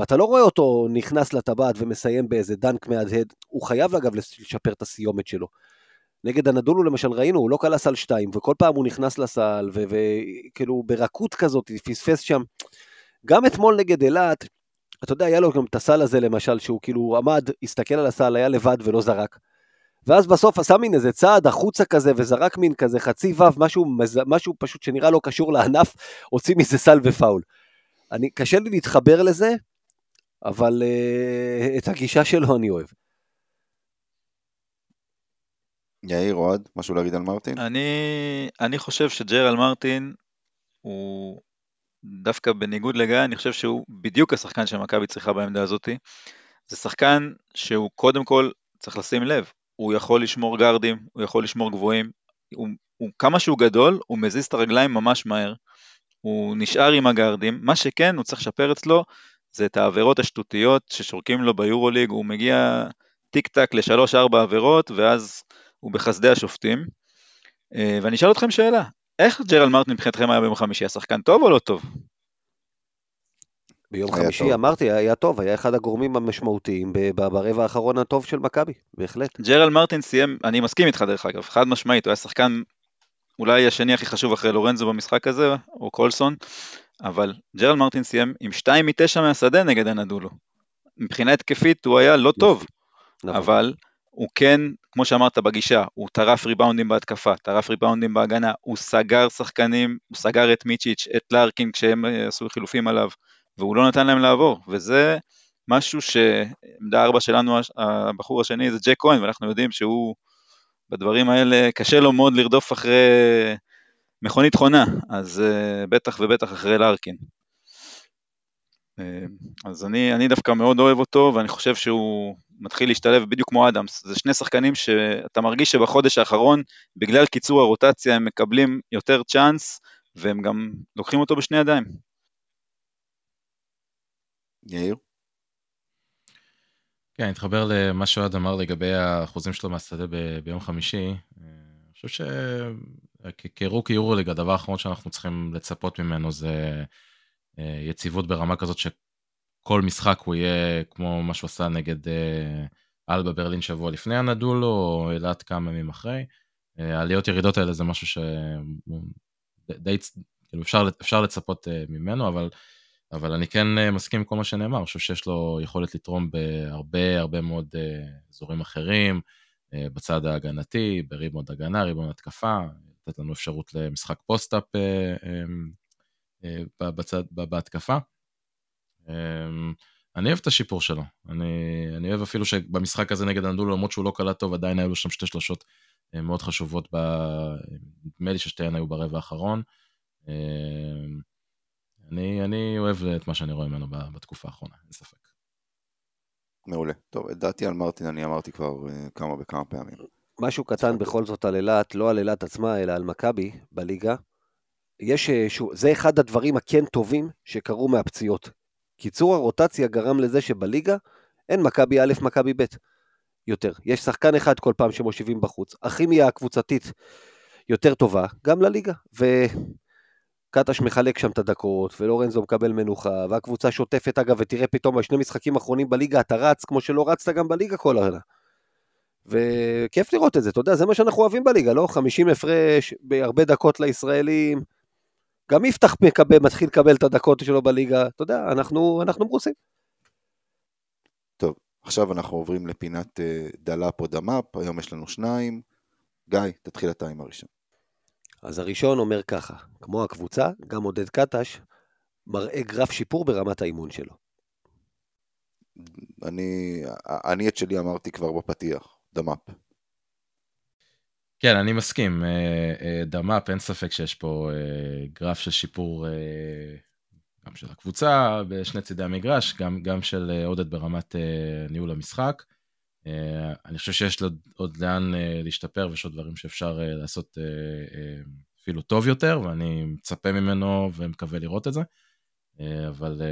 ואתה לא רואה אותו נכנס לטבעת ומסיים באיזה דנק מהדהד, הוא חייב אגב לשפר את הסיומת שלו. נגד הנדולו למשל ראינו, הוא לא כלה סל שתיים, וכל פעם הוא נכנס לסל, וכאילו ברכות כזאת, פספס שם. גם אתמול נגד אילת, אתה יודע, היה לו גם את הסל הזה למשל, שהוא כאילו עמד, הסתכל על הסל, היה לבד ולא זרק. ואז בסוף עשה מין איזה צעד החוצה כזה, וזרק מין כזה חצי וו, משהו, משהו פשוט שנראה לא קשור לענף, הוציא מזה סל ופאול. אני, קשה לי להתחבר לזה, אבל uh, את הגישה שלו אני אוהב. יאיר, אוהד, משהו להגיד על מרטין? אני, אני חושב שג'רל מרטין הוא דווקא בניגוד לגיא, אני חושב שהוא בדיוק השחקן שמכבי צריכה בעמדה הזאתי. זה שחקן שהוא קודם כל צריך לשים לב, הוא יכול לשמור גרדים, הוא יכול לשמור גבוהים, הוא, הוא, כמה שהוא גדול, הוא מזיז את הרגליים ממש מהר, הוא נשאר עם הגרדים, מה שכן, הוא צריך לשפר אצלו, זה את העבירות השטותיות ששורקים לו ביורוליג, הוא מגיע טיק טק לשלוש ארבע עבירות, ואז הוא בחסדי השופטים. ואני אשאל אתכם שאלה, איך ג'רל מרטין מבחינתכם היה ביום חמישי, השחקן טוב או לא טוב? ביום חמישי טוב. אמרתי, היה טוב, היה אחד הגורמים המשמעותיים ברבע האחרון הטוב של מכבי, בהחלט. ג'רל מרטין סיים, אני מסכים איתך דרך אגב, חד משמעית, הוא היה שחקן אולי השני הכי חשוב אחרי לורנזו במשחק הזה, או קולסון, אבל ג'רל מרטין סיים עם 2 מ-9 מהשדה נגד הנדולו. מבחינה התקפית הוא היה לא טוב, נכון. אבל הוא כן כמו שאמרת בגישה, הוא טרף ריבאונדים בהתקפה, טרף ריבאונדים בהגנה, הוא סגר שחקנים, הוא סגר את מיצ'יץ', את לארקין כשהם אה, עשו חילופים עליו, והוא לא נתן להם לעבור, וזה משהו שעמדה ארבע שלנו, הבחור השני זה ג'ק כהן, ואנחנו יודעים שהוא בדברים האלה, קשה לו מאוד לרדוף אחרי מכונית חונה, אז uh, בטח ובטח אחרי לארקין. Uh, אז אני, אני דווקא מאוד אוהב אותו, ואני חושב שהוא מתחיל להשתלב בדיוק כמו אדמס. זה שני שחקנים שאתה מרגיש שבחודש האחרון, בגלל קיצור הרוטציה, הם מקבלים יותר צ'אנס, והם גם לוקחים אותו בשני ידיים. יאיר? כן, אני אתחבר למה שאוהד אמר לגבי האחוזים שלו מהשדה ב- ביום חמישי. אני חושב שכרוקי יורוליג, הדבר האחרון שאנחנו צריכים לצפות ממנו זה אה, יציבות ברמה כזאת שכל משחק הוא יהיה כמו מה שהוא עשה נגד אה, אלבה ברלין שבוע לפני הנדולו, או אילת כמה ימים אחרי. אה, העליות ירידות האלה זה משהו שדי, כאילו אפשר, אפשר לצפות ממנו, אבל אבל אני כן מסכים עם כל מה שנאמר, אני חושב שיש לו יכולת לתרום בהרבה הרבה מאוד אזורים אחרים, בצד ההגנתי, בריבון הגנה, ריבון התקפה, לתת לנו אפשרות למשחק פוסט-אפ בצד, בהתקפה. אני אוהב את השיפור שלו, אני, אני אוהב אפילו שבמשחק הזה נגד אנדולו, למרות שהוא לא קלט טוב, עדיין היו לו שם שתי שלושות מאוד חשובות, נדמה לי ששתיהן היו ברבע האחרון. אני, אני אוהב את מה שאני רואה ממנו בתקופה האחרונה, אין ספק. מעולה. טוב, את דעתי על מרטין אני אמרתי כבר כמה וכמה פעמים. משהו קטן בכל זאת על אילת, לא על אילת עצמה, אלא על מכבי בליגה. יש, אה, שוב, זה אחד הדברים הכן טובים שקרו מהפציעות. קיצור הרוטציה גרם לזה שבליגה אין מכבי א', מכבי ב' יותר. יש שחקן אחד כל פעם שמושיבים בחוץ. הכימיה הקבוצתית יותר טובה, גם לליגה. ו... קטש מחלק שם את הדקות, ולורנזו מקבל מנוחה, והקבוצה שוטפת אגב, ותראה פתאום בשני משחקים אחרונים בליגה אתה רץ כמו שלא רצת גם בליגה כל העונה. וכיף לראות את זה, אתה יודע, זה מה שאנחנו אוהבים בליגה, לא? 50 הפרש, בהרבה דקות לישראלים. גם יפתח מקבל, מתחיל לקבל את הדקות שלו בליגה, אתה יודע, אנחנו, אנחנו מרוצים. טוב, עכשיו אנחנו עוברים לפינת אה, דלאפ או דמאפ, היום יש לנו שניים. גיא, תתחיל אתה עם הראשון. אז הראשון אומר ככה, כמו הקבוצה, גם עודד קטש מראה גרף שיפור ברמת האימון שלו. אני, אני את שלי אמרתי כבר בפתיח, דמאפ. כן, אני מסכים. אה, אה, דמאפ, אין ספק שיש פה אה, גרף של שיפור גם של הקבוצה בשני צידי המגרש, גם, גם של עודד ברמת ניהול המשחק. אה, אני חושב שיש עוד לאן אה, להשתפר ויש עוד דברים שאפשר אה, לעשות אפילו טוב יותר, ואני מצפה ממנו ומקווה לראות את זה. אבל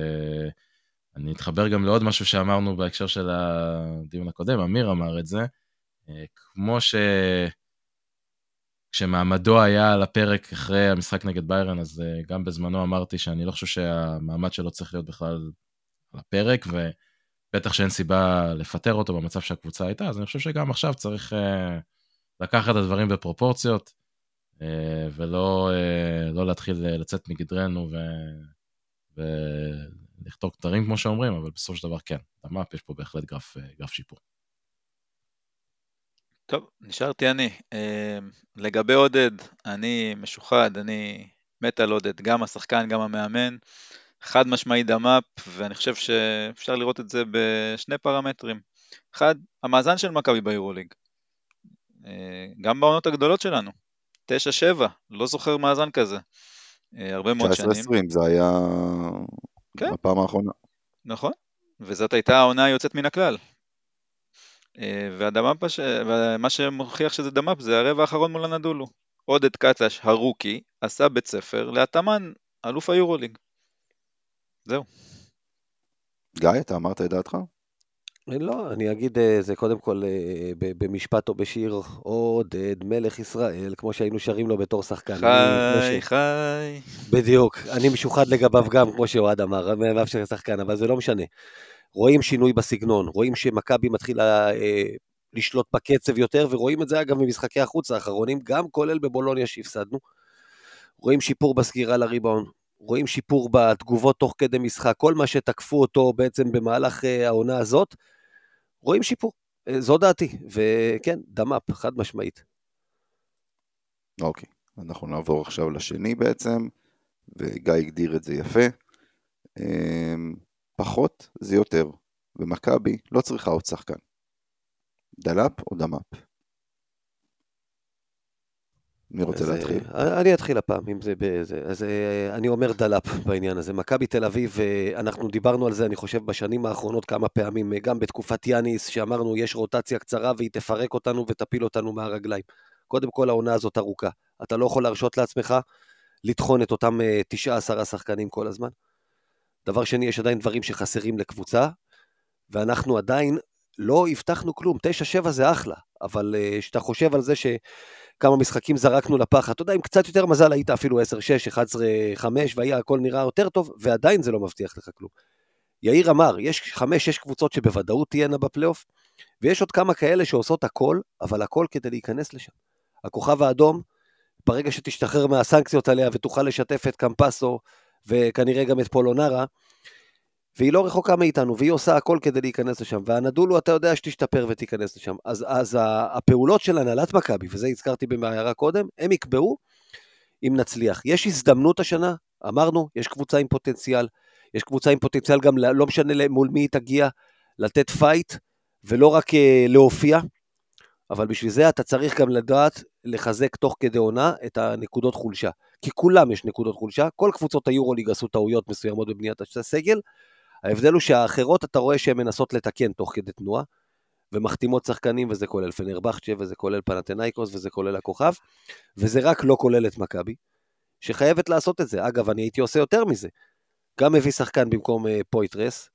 אני אתחבר גם לעוד משהו שאמרנו בהקשר של הדיון הקודם, אמיר אמר את זה. כמו ש... כשמעמדו היה על הפרק אחרי המשחק נגד ביירן, אז גם בזמנו אמרתי שאני לא חושב שהמעמד שלו צריך להיות בכלל על הפרק, ו... בטח שאין סיבה לפטר אותו במצב שהקבוצה הייתה, אז אני חושב שגם עכשיו צריך uh, לקחת את הדברים בפרופורציות, ולא לא להתחיל לצאת מגדרנו ו... ולכתוב כתרים כמו שאומרים, אבל בסופו של דבר כן, המאפ יש פה בהחלט גרף, גרף שיפור. טוב, נשארתי אני. לגבי עודד, אני משוחד, אני מת על עודד, גם השחקן, גם המאמן. חד משמעי דמאפ, ואני חושב שאפשר לראות את זה בשני פרמטרים. אחד, המאזן של מכבי ביורוליג. אה, גם בעונות הגדולות שלנו. 9-7, לא זוכר מאזן כזה. אה, הרבה מאוד שנים. 19-20, זה היה כן. הפעם האחרונה. נכון, וזאת הייתה העונה היוצאת מן הכלל. אה, והדמאפ, ומה שמוכיח שזה דמאפ זה הרבע האחרון מול הנדולו. עודד קטש, הרוקי, עשה בית ספר לאתמן, אלוף היורוליג. זהו. גיא, אתה אמרת את דעתך? לא, אני אגיד אה, זה קודם כל אה, במשפט או בשיר, עודד מלך ישראל, כמו שהיינו שרים לו בתור שחקן. חי, חי. בדיוק, אני משוחד לגביו גם, כמו שאוהד אמר, מאפשר שחקן, אבל זה לא משנה. רואים שינוי בסגנון, רואים שמכבי מתחילה אה, לשלוט בקצב יותר, ורואים את זה אגב במשחקי החוץ האחרונים, גם כולל בבולוניה שהפסדנו. רואים שיפור בסגירה לריבאון, רואים שיפור בתגובות תוך כדי משחק, כל מה שתקפו אותו בעצם במהלך אה, העונה הזאת, רואים שיפור. אה, זו דעתי, וכן, דמאפ, חד משמעית. אוקיי, אנחנו נעבור עכשיו לשני בעצם, וגיא הגדיר את זה יפה. פחות זה יותר, ומכבי לא צריכה עוד שחקן. דלאפ או דמאפ? מי רוצה אז, להתחיל? אה, אני אתחיל הפעם, אם זה באיזה... אז אה, אני אומר דלאפ בעניין הזה. מכבי תל אביב, אה, אנחנו דיברנו על זה, אני חושב, בשנים האחרונות כמה פעמים, גם בתקופת יאניס, שאמרנו, יש רוטציה קצרה והיא תפרק אותנו ותפיל אותנו מהרגליים. קודם כל, העונה הזאת ארוכה. אתה לא יכול להרשות לעצמך לטחון את אותם אה, תשעה, עשרה שחקנים כל הזמן. דבר שני, יש עדיין דברים שחסרים לקבוצה, ואנחנו עדיין לא הבטחנו כלום. 9-7 זה אחלה, אבל כשאתה חושב על זה שכמה משחקים זרקנו לפח, אתה יודע, עם קצת יותר מזל היית אפילו 10-6, 11-5, והיה הכל נראה יותר טוב, ועדיין זה לא מבטיח לך כלום. יאיר אמר, יש 5-6 קבוצות שבוודאות תהיינה בפלייאוף, ויש עוד כמה כאלה שעושות הכל, אבל הכל כדי להיכנס לשם. הכוכב האדום, ברגע שתשתחרר מהסנקציות עליה ותוכל לשתף את קמפסו, וכנראה גם את פולונרה, והיא לא רחוקה מאיתנו, והיא עושה הכל כדי להיכנס לשם, והנדולו אתה יודע שתשתפר ותיכנס לשם. אז, אז הפעולות של הנהלת מכבי, וזה הזכרתי בהערה קודם, הם יקבעו אם נצליח. יש הזדמנות השנה, אמרנו, יש קבוצה עם פוטנציאל, יש קבוצה עם פוטנציאל גם, לא משנה מול מי היא תגיע, לתת פייט, ולא רק אה, להופיע, אבל בשביל זה אתה צריך גם לדעת לחזק תוך כדי עונה את הנקודות חולשה. כי כולם יש נקודות חולשה, כל קבוצות היורוליג עשו טעויות מסוימות בבניית הסגל, ההבדל הוא שהאחרות אתה רואה שהן מנסות לתקן תוך כדי תנועה, ומחתימות שחקנים, וזה כולל פנרבכצ'ה, וזה כולל פנאתינייקוס, וזה כולל הכוכב, וזה רק לא כולל את מכבי, שחייבת לעשות את זה. אגב, אני הייתי עושה יותר מזה. גם מביא שחקן במקום uh, פויתרס,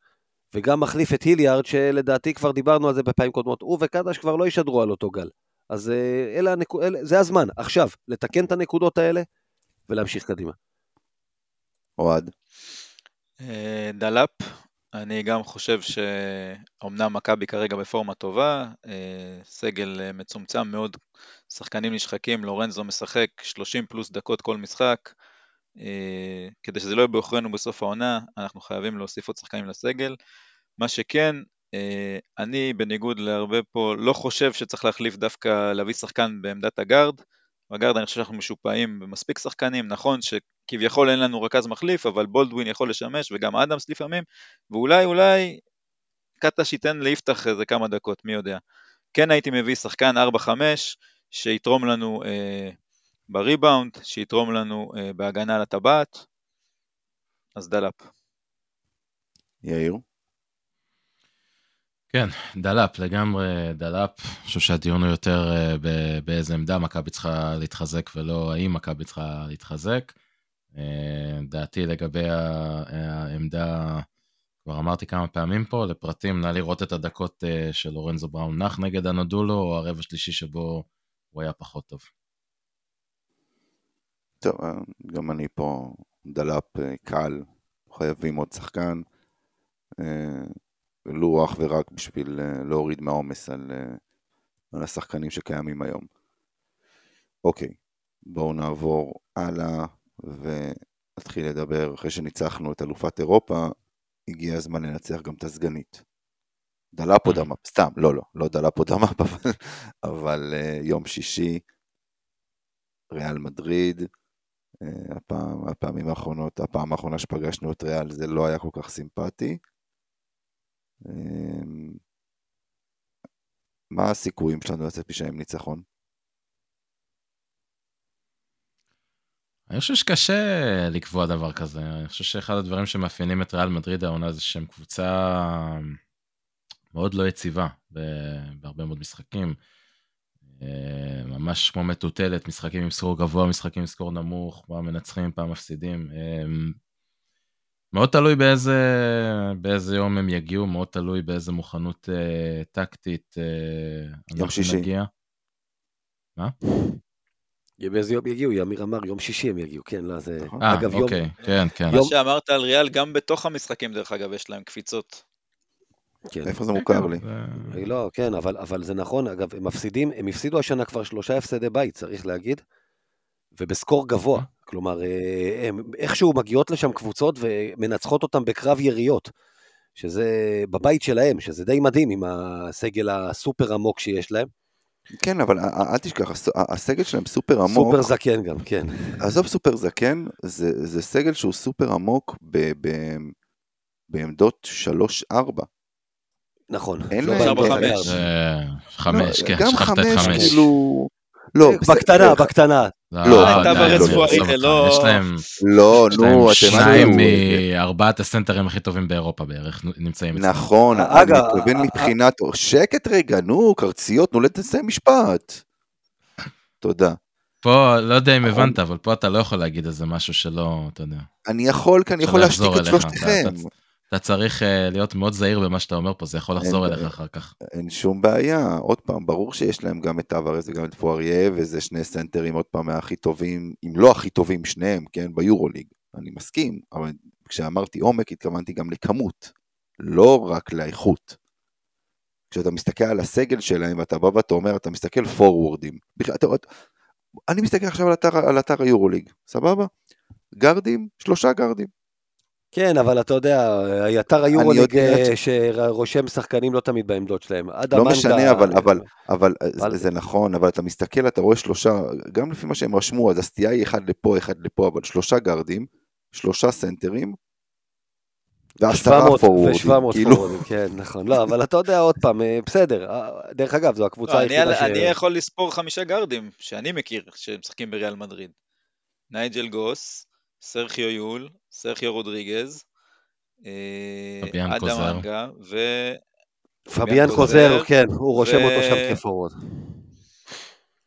וגם מחליף את היליארד, שלדעתי כבר דיברנו על זה בפעמים קודמות. הוא וקטש כבר לא ישדרו על אותו גל. אז uh, אלה הנק... אלה, זה הזמן, עכשיו, לתקן את הנקודות האלה ולהמשיך קדימה. אוהד. אה, דלאפ, אני גם חושב שאומנם מכבי כרגע בפורמה טובה, אה, סגל אה, מצומצם מאוד, שחקנים נשחקים, לורנזו משחק 30 פלוס דקות כל משחק, כדי שזה לא יהיה בעוכרינו בסוף העונה, אנחנו חייבים להוסיף עוד שחקנים לסגל. מה שכן, אני בניגוד להרבה פה לא חושב שצריך להחליף דווקא להביא שחקן בעמדת הגארד, בגארד אני חושב שאנחנו משופעים במספיק שחקנים, נכון שכביכול אין לנו רכז מחליף, אבל בולדווין יכול לשמש וגם אדמס לפעמים, ואולי אולי קטש ייתן ליפתח איזה כמה דקות, מי יודע. כן הייתי מביא שחקן 4-5 שיתרום לנו אה, בריבאונד, שיתרום לנו אה, בהגנה על הטבעת, אז דלאפ. יאיר? כן, דלאפ, לגמרי דלאפ. אני חושב שהדיון הוא יותר אה, באיזה עמדה מכבי צריכה להתחזק ולא האם מכבי צריכה להתחזק. אה, דעתי לגבי העמדה, כבר אמרתי כמה פעמים פה, לפרטים, נא לראות את הדקות אה, של לורנזו בראון נח נגד אנדולו, או הרבע שלישי שבו הוא היה פחות טוב. טוב, גם אני פה דלאפ קל, חייבים עוד שחקן. ולו אך ורק בשביל אה, להוריד מהעומס על, אה, על השחקנים שקיימים היום. אוקיי, בואו נעבור הלאה ונתחיל לדבר, אחרי שניצחנו את אלופת אירופה, הגיע הזמן לנצח גם את הסגנית. דלאפ או דמאפ, סתם, לא, לא, לא דלאפ או דמאפ, אבל, אבל uh, יום שישי, ריאל מדריד, הפעם, הפעמים האחרונות, הפעם האחרונה שפגשנו את ריאל זה לא היה כל כך סימפטי. אמ, מה הסיכויים שלנו לצאת משם עם ניצחון? אני חושב שקשה לקבוע דבר כזה. אני חושב שאחד הדברים שמאפיינים את ריאל מדריד העונה זה שהם קבוצה מאוד לא יציבה בהרבה מאוד משחקים. אה, ממש כמו מטוטלת, משחקים עם סקור גבוה, משחקים עם סקור נמוך, פעם מנצחים, פעם מפסידים. מאוד תלוי באיזה, באיזה יום הם יגיעו, מאוד תלוי באיזה מוכנות אה, טקטית אה, יום שישי. נגיע. מה? באיזה יום יגיעו, ימיר אמר, יום שישי הם יגיעו, כן, לא, זה... נכון. אה, אגב, אוקיי, יום... כן, כן. מה שאמרת על ריאל, גם בתוך המשחקים, דרך אגב, יש להם קפיצות. כן. איפה זה מוכר לי? לא, כן, אבל, אבל זה נכון, אגב, הם מפסידים, הם הפסידו השנה כבר שלושה הפסדי בית, צריך להגיד, ובסקור גבוה. כלומר, אה, הם איכשהו מגיעות לשם קבוצות ומנצחות אותם בקרב יריות. שזה בבית שלהם, שזה די מדהים עם הסגל הסופר עמוק שיש להם. כן, אבל אל תשכח, הס- הסגל שלהם סופר עמוק. סופר זקן גם, כן. עזוב סופר זקן, זה, זה סגל שהוא סופר עמוק ב, ב, בעמדות 3-4. נכון. אין לא להם- באמצע ארבע, הקו. חמש. אה, חמש, לא, כן, גם שכחת את חמש, חמש. כאילו... לא, בקטנה. בקטנה. לא, הייתה לא, פוארי, זה לא- יש להם לא, יש להם נו, אתם... שניים מארבעת הסנטרים הכי טובים באירופה בערך נמצאים אצלם. נכון, אגב, אני מתכוון א- א- מבחינת... שקט רגע, נו, קרציות, תנו לסיים משפט. תודה. פה, לא יודע אם הבנת, אבל פה אתה לא יכול להגיד איזה משהו שלא, אתה יודע. אני יכול, כי אני יכול להשתיק את שלושתכם. אתה- צריך אה, להיות מאוד זהיר במה שאתה אומר פה, זה יכול לחזור אליך. אחר כך. אין שום בעיה. עוד פעם, ברור שיש להם גם את טווארס וגם את פואריה, וזה שני סנטרים, עוד פעם, מהכי טובים, אם לא הכי טובים, שניהם, כן, ביורוליג. אני מסכים, אבל כשאמרתי עומק, התכוונתי גם לכמות, לא רק לאיכות. כשאתה מסתכל על הסגל שלהם, ואתה בא ואתה אומר, אתה מסתכל פורוורדים. אני מסתכל עכשיו על אתר, על אתר היורוליג, סבבה? גרדים, שלושה גרדים. כן, אבל אתה יודע, אתר היורוליג אה, שרושם שחקנים לא תמיד בעמדות שלהם. לא משנה, אבל, אבל, אבל אבל- זה, זה נכון, אבל אתה מסתכל, אתה רואה שלושה, גם לפי מה שהם רשמו, אז הסטייה היא אחד לפה, אחד לפה, אבל שלושה גרדים, שלושה סנטרים, ועשרה 700 פורוורדים, ו-700 כאילו, פורוורדים, כן, נכון. לא, אבל אתה יודע, עוד פעם, אה, בסדר. אה, דרך אגב, זו הקבוצה לא, אני, היחידה ש... אני יכול לספור חמישה גרדים שאני מכיר שמשחקים בריאל מדריד. נייג'ל גוס, סרחיו יול, סרחיו רודריגז, אה, פביאן קוזר. הנגה, ו... פביאן קוזר, כן, הוא רושם ו- אותו שם כפורוורד.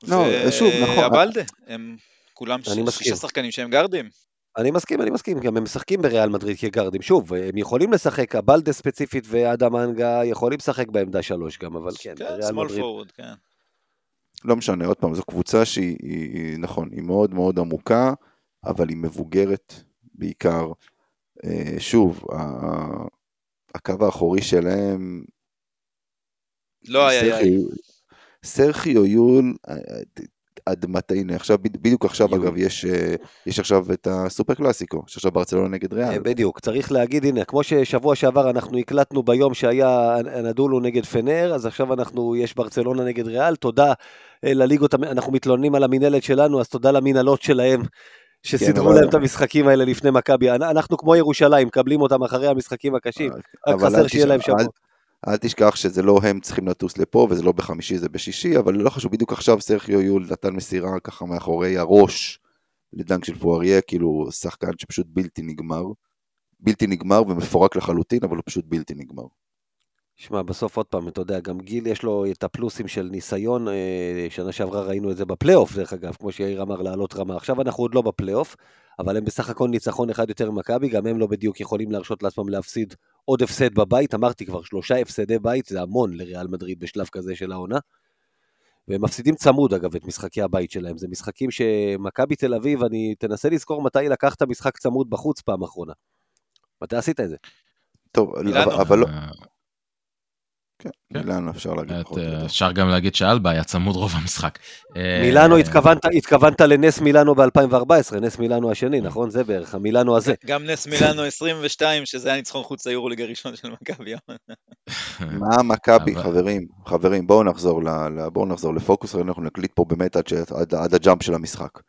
לא, שוב, נכון. אבלדה, הם כולם ש- אני מסכים. שישה שחקנים שהם גרדים. אני מסכים, אני מסכים, גם הם משחקים בריאל מדריד כגרדים. שוב, הם יכולים לשחק, הבלדה ספציפית ואדם אנגה יכולים לשחק בעמדה שלוש גם, אבל כן, כן, שמאל מדריד. פורוד, כן. לא משנה, עוד פעם, זו קבוצה שהיא, היא, היא, נכון, היא מאוד מאוד עמוקה, אבל היא מבוגרת בעיקר. אה, שוב, הקו האחורי שלהם, לא היה סרחיו- יאי. סרחיו יול, אה, עד מתי, הנה עכשיו, בד- בדיוק עכשיו יול. אגב, יש, אה, יש עכשיו את הסופר קלאסיקו, יש עכשיו ברצלונה נגד ריאל. אה, בדיוק, צריך להגיד, הנה, כמו ששבוע שעבר אנחנו הקלטנו ביום שהיה נדולו נגד פנר, אז עכשיו אנחנו, יש ברצלונה נגד ריאל, תודה אה, לליגות, אנחנו מתלוננים על המינהלת שלנו, אז תודה למינהלות שלהם, שסידרו להם את המשחקים האלה לפני מכבי. אנ- אנחנו כמו ירושלים, מקבלים אותם אחרי המשחקים הקשים, רק אבל חסר שיהיה להם שבוע. אל תשכח שזה לא הם צריכים לטוס לפה, וזה לא בחמישי, זה בשישי, אבל לא חשוב, בדיוק עכשיו סרחיו יול נתן מסירה ככה מאחורי הראש לדנק של פואריה, כאילו שחקן שפשוט בלתי נגמר. בלתי נגמר ומפורק לחלוטין, אבל הוא פשוט בלתי נגמר. שמע, בסוף עוד פעם, אתה יודע, גם גיל יש לו את הפלוסים של ניסיון, אה, שנה שעברה ראינו את זה בפלייאוף, דרך אגב, כמו שיאיר אמר, לעלות רמה. עכשיו אנחנו עוד לא בפלייאוף, אבל הם בסך הכל ניצחון אחד יותר ממכבי, גם הם לא בדיוק יכולים להרשות לעצמם להפסיד עוד הפסד בבית, אמרתי כבר, שלושה הפסדי בית, זה המון לריאל מדריד בשלב כזה של העונה. והם מפסידים צמוד, אגב, את משחקי הבית שלהם. זה משחקים שמכבי תל אביב, אני תנסה לזכור מתי לקחת משחק צמוד בחוץ פעם אחרונה. מתי עשית את זה? טוב, אבל לא, אה, כן, כן. מילאנו אפשר להגיד את, פחות אה. אפשר גם להגיד שאלבה היה צמוד רוב המשחק. אה, מילאנו, התכוונת, התכוונת לנס מילאנו ב-2014, נס מילאנו השני, נכון? זה בערך, המילאנו הזה. גם נס מילאנו 22, שזה היה ניצחון חוץ ליורוליג הראשון של מכבי. מה מכבי, חברים, חברים, בואו נחזור, ל, ל, בואו נחזור לפוקוס, אנחנו נקליט פה באמת עד, ש, עד, עד הג'אמפ של המשחק.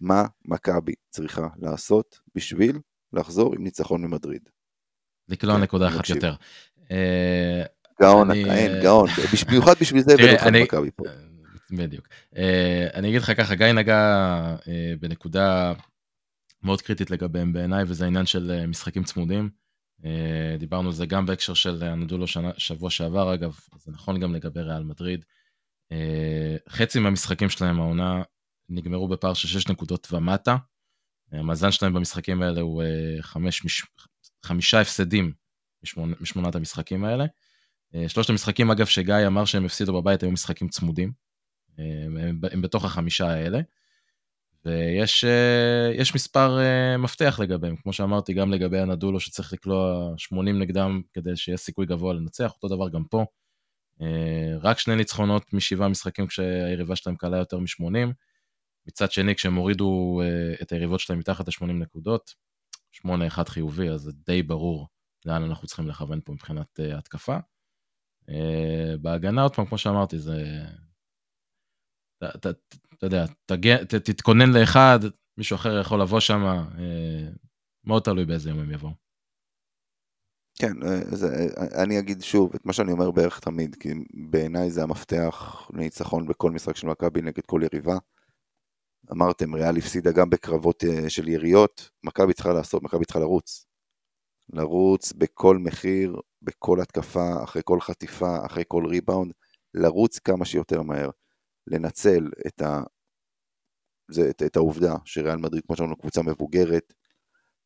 מה מכבי צריכה לעשות בשביל לחזור עם ניצחון ממדריד? לקלוע כן, נקודה אחת. יותר. גאון, אין, אה, גאון, במיוחד בשביל זה הבאנו אותך למכבי פה. בדיוק. אה, אני אגיד לך ככה, גיא נגע אה, בנקודה מאוד קריטית לגביהם בעיניי, וזה העניין של משחקים צמודים. דיברנו על זה גם בהקשר של הנדולו שנה- שבוע שעבר אגב, זה נכון גם לגבי ריאל מדריד. חצי מהמשחקים שלהם העונה נגמרו בפער של 6 נקודות ומטה. המאזן שלהם במשחקים האלה הוא חמש, מש- חמישה הפסדים משמונת המשחקים האלה. אה, שלושת המשחקים אגב שגיא אמר שהם הפסידו בבית היו משחקים צמודים. אה, הם, הם בתוך החמישה האלה. ויש אה, מספר מפתח לגביהם, כמו שאמרתי, גם לגבי הנדולו שצריך לקלוע 80 נגדם כדי שיהיה סיכוי גבוה לנצח, אותו דבר גם פה. רק שני ניצחונות משבעה משחקים כשהיריבה שלהם קלה יותר מ-80. מצד שני, כשהם הורידו את היריבות שלהם מתחת ל-80 נקודות, 8-1 חיובי, אז זה די ברור לאן אנחנו צריכים לכוון פה מבחינת התקפה. Uh, בהגנה, עוד פעם, כמו שאמרתי, זה... אתה יודע, תתכונן לאחד, מישהו אחר יכול לבוא שם, uh, מאוד תלוי באיזה יום הם יבואו. כן, זה, אני אגיד שוב את מה שאני אומר בערך תמיד, כי בעיניי זה המפתח לניצחון בכל משחק של מכבי נגד כל יריבה. אמרתם, ריאל הפסידה גם בקרבות של יריות, מכבי צריכה לעשות, מכבי צריכה לרוץ. לרוץ בכל מחיר, בכל התקפה, אחרי כל חטיפה, אחרי כל ריבאונד, לרוץ כמה שיותר מהר, לנצל את, ה... זה, את, את העובדה שריאל מדריד, כמו שאמרנו, קבוצה מבוגרת,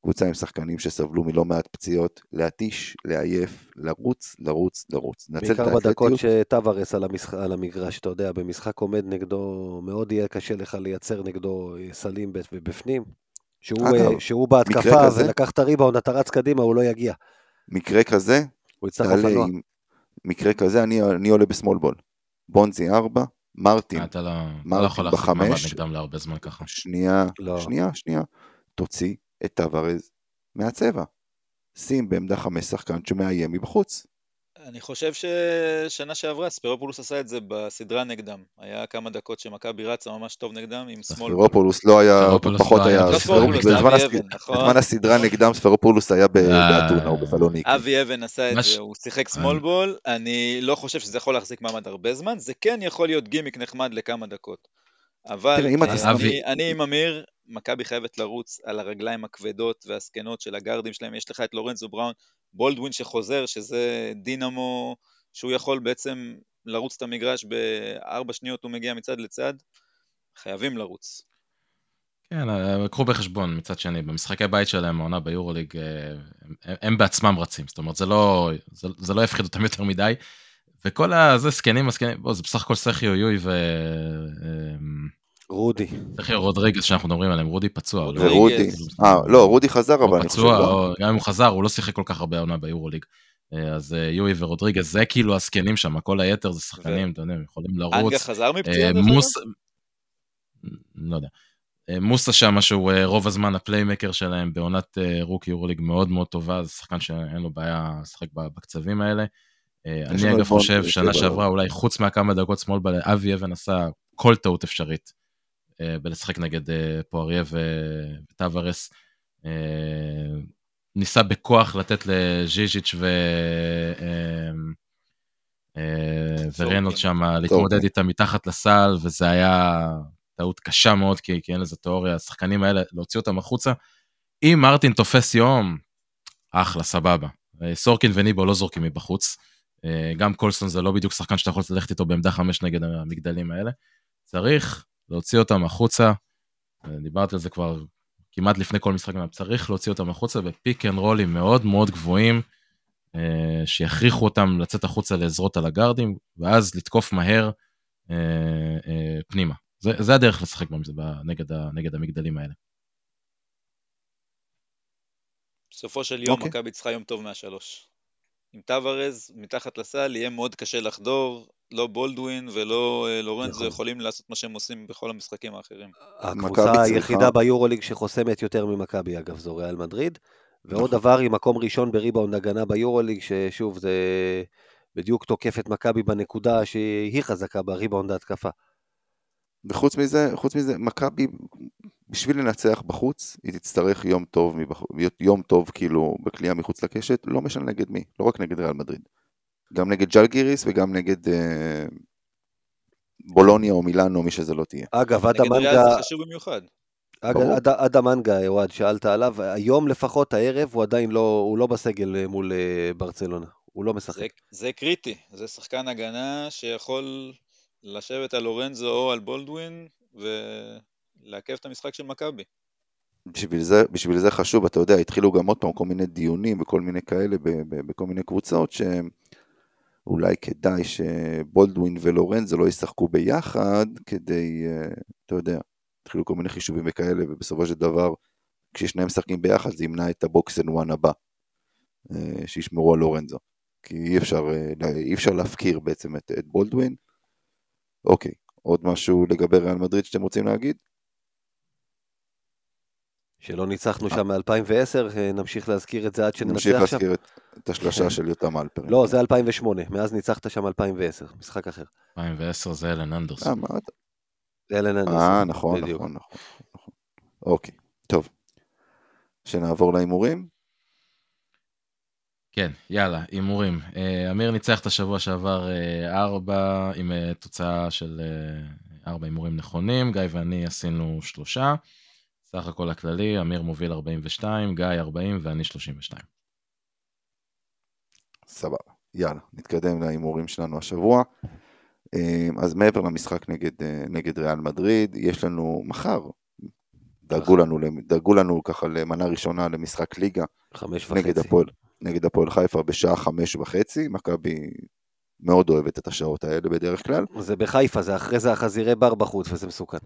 קבוצה עם שחקנים שסבלו מלא מעט פציעות, להתיש, לעייף, לרוץ, לרוץ, לרוץ. בעיקר בדקות שטווארס על, המשח... על המגרש, אתה יודע, במשחק עומד נגדו, מאוד יהיה קשה לך לייצר נגדו סלים בפנים. שהוא, אגב, שהוא בהתקפה ולקח את הריבאונד, אתה רץ קדימה, הוא לא יגיע. מקרה כזה, הוא יצטרך אופנוע. מקרה כזה, אני, אני עולה בסמול בול. בונזי 4, מרטין, אתה לא, מרטין לא יכול להחזיק בחמש. מעמד נגדם להרבה זמן ככה. שנייה, לא. שנייה, שנייה. תוציא את טווארז מהצבע. שים בעמדה חמש שחקן שמאיים מבחוץ. אני חושב ששנה שעברה ספירופולוס עשה את זה בסדרה נגדם. היה כמה דקות שמכבי רצה ממש טוב נגדם עם שמאל. ספירופולוס לא היה, פחות לא היה. בזמן נכון. בזמן הסדרה נגדם ספירופולוס היה ב- אה. באתונה או בפלוניקי. אבי אבן עשה את זה, הוא שיחק סמול בול, אני לא חושב שזה יכול להחזיק מעמד הרבה זמן, זה כן יכול להיות גימיק נחמד לכמה דקות. אבל אני עם אמיר, מכבי חייבת לרוץ על הרגליים הכבדות והזקנות של הגארדים שלהם, יש לך את לורנזו בראון, בולדווין שחוזר, שזה דינמו, שהוא יכול בעצם לרוץ את המגרש בארבע שניות, הוא מגיע מצד לצד, חייבים לרוץ. כן, אה, קחו בחשבון מצד שני, במשחקי בית שלהם, העונה ביורוליג, אה, הם, הם בעצמם רצים, זאת אומרת, זה לא, זה, זה לא יפחיד אותם יותר מדי. וכל הזה, זקנים, הזקנים, בוא, זה בסך הכל סחיו יואי ו... רודי. סחיו רודריגז שאנחנו מדברים עליהם, רודי פצוע. הוא לא- ורודי, אה, לא, רודי חזר, אבל פצוע, לא. גם אם הוא חזר, הוא לא שיחק כל כך הרבה עונה ביורוליג. אה, אז אה, יואי ורודריגז זה כאילו הזקנים שם, כל היתר זה שחקנים, אתה יודע, הם יכולים לרוץ. אנגה חזר מפציעה אה. לא יודע. מוסה שם, שהוא רוב הזמן הפליימקר שלהם בעונת רוקי יורוליג מאוד מאוד טובה, זה שחקן שאין לו בעיה לשחק בקצבים האלה. אני אגב חושב, שנה שעברה, אולי חוץ מהכמה דקות שמאל, אבי אבן עשה כל טעות אפשרית בלשחק נגד אה, פואריה וטוורס. אה, ניסה בכוח לתת לז'יז'יץ' ו... אה, אה, ורנולד שם להתמודד איתה מתחת לסל, וזה היה טעות קשה מאוד, כי, כי אין לזה תיאוריה, השחקנים האלה, להוציא אותם החוצה. אם מרטין תופס יום, אחלה, סבבה. אה, סורקין וניבו לא זורקים מבחוץ. אה, גם קולסון זה לא בדיוק שחקן שאתה יכול ללכת איתו בעמדה חמש נגד המגדלים האלה. צריך להוציא אותם החוצה. דיברתי על זה כבר כמעט לפני כל משחק, צריך להוציא אותם החוצה ב pick and roll ים מאוד מאוד גבוהים, אה, שיכריחו אותם לצאת החוצה לעזרות על הגארדים, ואז לתקוף מהר אה, אה, פנימה. זה, זה הדרך לשחק נגד, ה- נגד המגדלים האלה. בסופו של יום אוקיי. מכבי צריכה יום טוב מהשלוש. עם טוורז מתחת לסל יהיה מאוד קשה לחדור, לא בולדווין ולא אה, לורנזו נכון. יכולים לעשות מה שהם עושים בכל המשחקים האחרים. הקבוצה היחידה ביורוליג שחוסמת יותר ממכבי, אגב, זו ריאל מדריד. ועוד נכון. דבר, היא מקום ראשון בריבאונד הגנה ביורוליג, ששוב, זה בדיוק תוקף את מכבי בנקודה שהיא חזקה בריבאונד ההתקפה. וחוץ מזה, חוץ מזה, מכבי, בשביל לנצח בחוץ, היא תצטרך יום טוב, מבח... יום טוב כאילו בקליעה מחוץ לקשת, לא משנה נגד מי, לא רק נגד ריאל מדריד. גם נגד ג'לגיריס וגם נגד אה, בולוניה או מילאנו, מי שזה לא תהיה. אגב, עד נגד ריאל המנגה, זה חשוב במיוחד. אגב, עד המנגה, אוהד, שאלת עליו, היום לפחות, הערב, הוא עדיין לא, הוא לא בסגל אה, מול אה, ברצלונה. הוא לא משחק. זה, זה קריטי, זה שחקן הגנה שיכול לשבת על לורנזו או על בולדווין ולעכב את המשחק של מכבי. בשביל זה, בשביל זה חשוב, אתה יודע, התחילו גם עוד פעם כל מיני דיונים וכל מיני כאלה בכל מיני קבוצות שאולי כדאי שבולדווין ולורנזו לא ישחקו ביחד כדי, אה, אתה יודע, התחילו כל מיני חישובים וכאלה ובסופו של דבר כששניהם משחקים ביחד זה ימנע את ה box and one הבא אה, שישמרו על לורנזו כי אי אפשר, אה, אי אפשר להפקיר בעצם את, את בולדווין. אוקיי, עוד משהו לגבי ריאל מדריד שאתם רוצים להגיד? שלא ניצחנו שם מ-2010, נמשיך להזכיר את זה עד נמשיך שננצח שם. להזכיר את- השלושה של יותם אלפרין. לא, זה 2008, מאז ניצחת שם 2010, משחק אחר. 2010 זה אלן אנדרסון. אה, מה אתה- זה אלן אנדרסון. אה, נכון, בדיוק. נכון, נכון. נכון. אוקיי, טוב. שנעבור להימורים? כן, יאללה, הימורים. אה, אמיר ניצח את השבוע שעבר אה, ארבע, עם אה, תוצאה של ארבע הימורים נכונים, גיא ואני עשינו שלושה. סך הכל הכללי, אמיר מוביל 42, גיא 40 ואני 32. סבבה. יאללה, נתקדם להימורים שלנו השבוע. אז מעבר למשחק נגד, נגד ריאל מדריד, יש לנו מחר, דאגו לנו, דאגו לנו ככה למנה ראשונה למשחק ליגה חמש נגד וחצי. הפועל, נגד הפועל חיפה בשעה חמש וחצי, מכבי מאוד אוהבת את השעות האלה בדרך כלל, זה בחיפה, זה אחרי זה החזירי בר בחוץ, וזה מסוכן.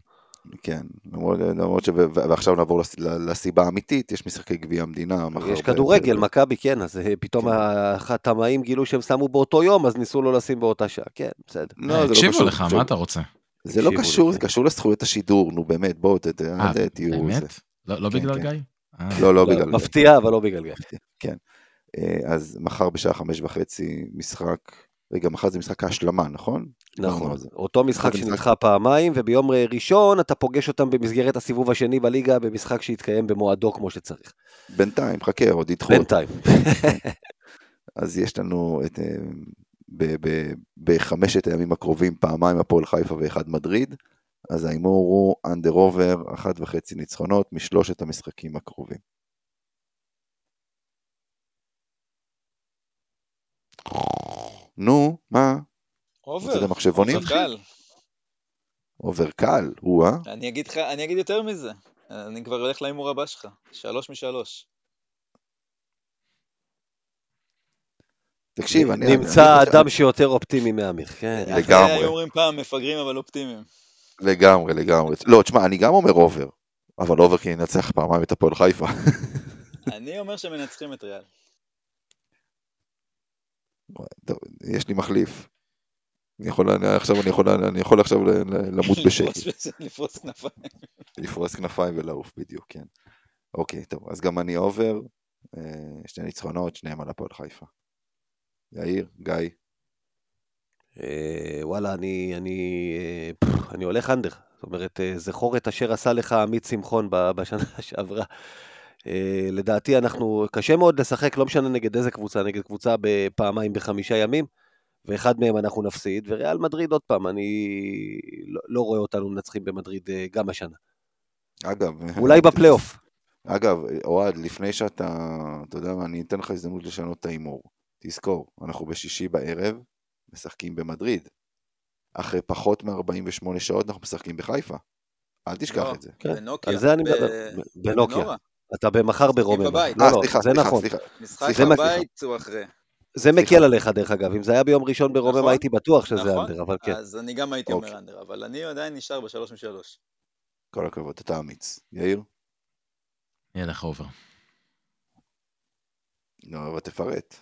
כן, למרות, למרות ש... ועכשיו נעבור לס- ל- לסיבה האמיתית, יש משחקי גביע המדינה. יש ב- כדורגל, ב- מכבי, כן, אז אה, פתאום החתמאים גילו שהם שמו באותו יום, אז ניסו לא לשים באותה שעה, כן, בסדר. לא, זה לא לך. מה אתה רוצה? זה לא קשור. זה קשור לזכויות השידור, נו באמת, בואו, אה, תהיו... זה. באמת? לא לא כן, בגלל כן. גיא? אה, לא, לא בגלל... מפתיע, אבל לא בגלל גיא. אה, אז מחר בשעה חמש וחצי משחק, רגע, מחר זה משחק ההשלמה, נכון? נכון, זה. אותו משחק שנדחה פעמיים, וביום ראשון אתה פוגש אותם במסגרת הסיבוב השני בליגה, במשחק שהתקיים במועדו כמו שצריך. בינתיים, חכה, עוד ידחו. בינתיים. אז יש לנו את, אה, בחמשת הימים הקרובים פעמיים הפועל חיפה ואחד מדריד, אז ההימור הוא אנדר עובר, אחת וחצי ניצחונות משלושת המשחקים הקרובים. נו, מה? עובר. רוצה למחשבונים? עובר קל. עובר קל, הוא אה? אני אגיד לך, אני אגיד יותר מזה. אני כבר הולך להימור הבא שלך. שלוש משלוש. תקשיב, אני... נמצא אדם שיותר אופטימי מאמיר, כן. לגמרי. אחרי היו אומרים פעם מפגרים אבל אופטימיים. לגמרי, לגמרי. לא, תשמע, אני גם אומר עובר, אבל עובר כי ננצח פעמיים את הפועל חיפה. אני אומר שמנצחים את ריאל. טוב, יש לי מחליף. אני יכול, אני, עכשיו אני יכול, אני יכול עכשיו למות בשקט, לפרוץ כנפיים. לפרוס כנפיים ולעוף בדיוק, כן. אוקיי, טוב, אז גם אני עובר, אה, שני ניצחונות, שניהם על הפועל חיפה. יאיר, גיא, אה, וואלה, אני, אני, אה, אני הולך אנדר. זאת אומרת, זכור את אשר עשה לך עמית שמחון בשנה שעברה. אה, לדעתי אנחנו, קשה מאוד לשחק, לא משנה נגד איזה קבוצה, נגד קבוצה בפעמיים בחמישה ימים, ואחד מהם אנחנו נפסיד, וריאל מדריד עוד פעם, אני לא, לא רואה אותנו מנצחים במדריד אה, גם השנה. אגב, אולי בפלייאוף. אגב, אוהד, לפני שאתה, אתה יודע מה, אני אתן לך הזדמנות לשנות את ההימור. תזכור, אנחנו בשישי בערב, משחקים במדריד. אחרי פחות מ-48 שעות אנחנו משחקים בחיפה. אל תשכח לא. את זה. כן, בנוקיה. על זה אני מדבר, בנוקיה. אתה במחר ברוממה. בבית. לא, אה, לא, סליחה, זה נכון. משחק בבית הוא אחרי. זה מקל עליך דרך אגב, אם זה היה ביום ראשון ברוממה נכון, הייתי בטוח שזה נכון. אנדר, אבל כן. אז אני גם הייתי אוקיי. אומר under, אבל אני עדיין נשאר בשלוש משלוש. כל הכבוד, אתה אמיץ. יאיר? יהיה לך over. לא, אבל תפרט.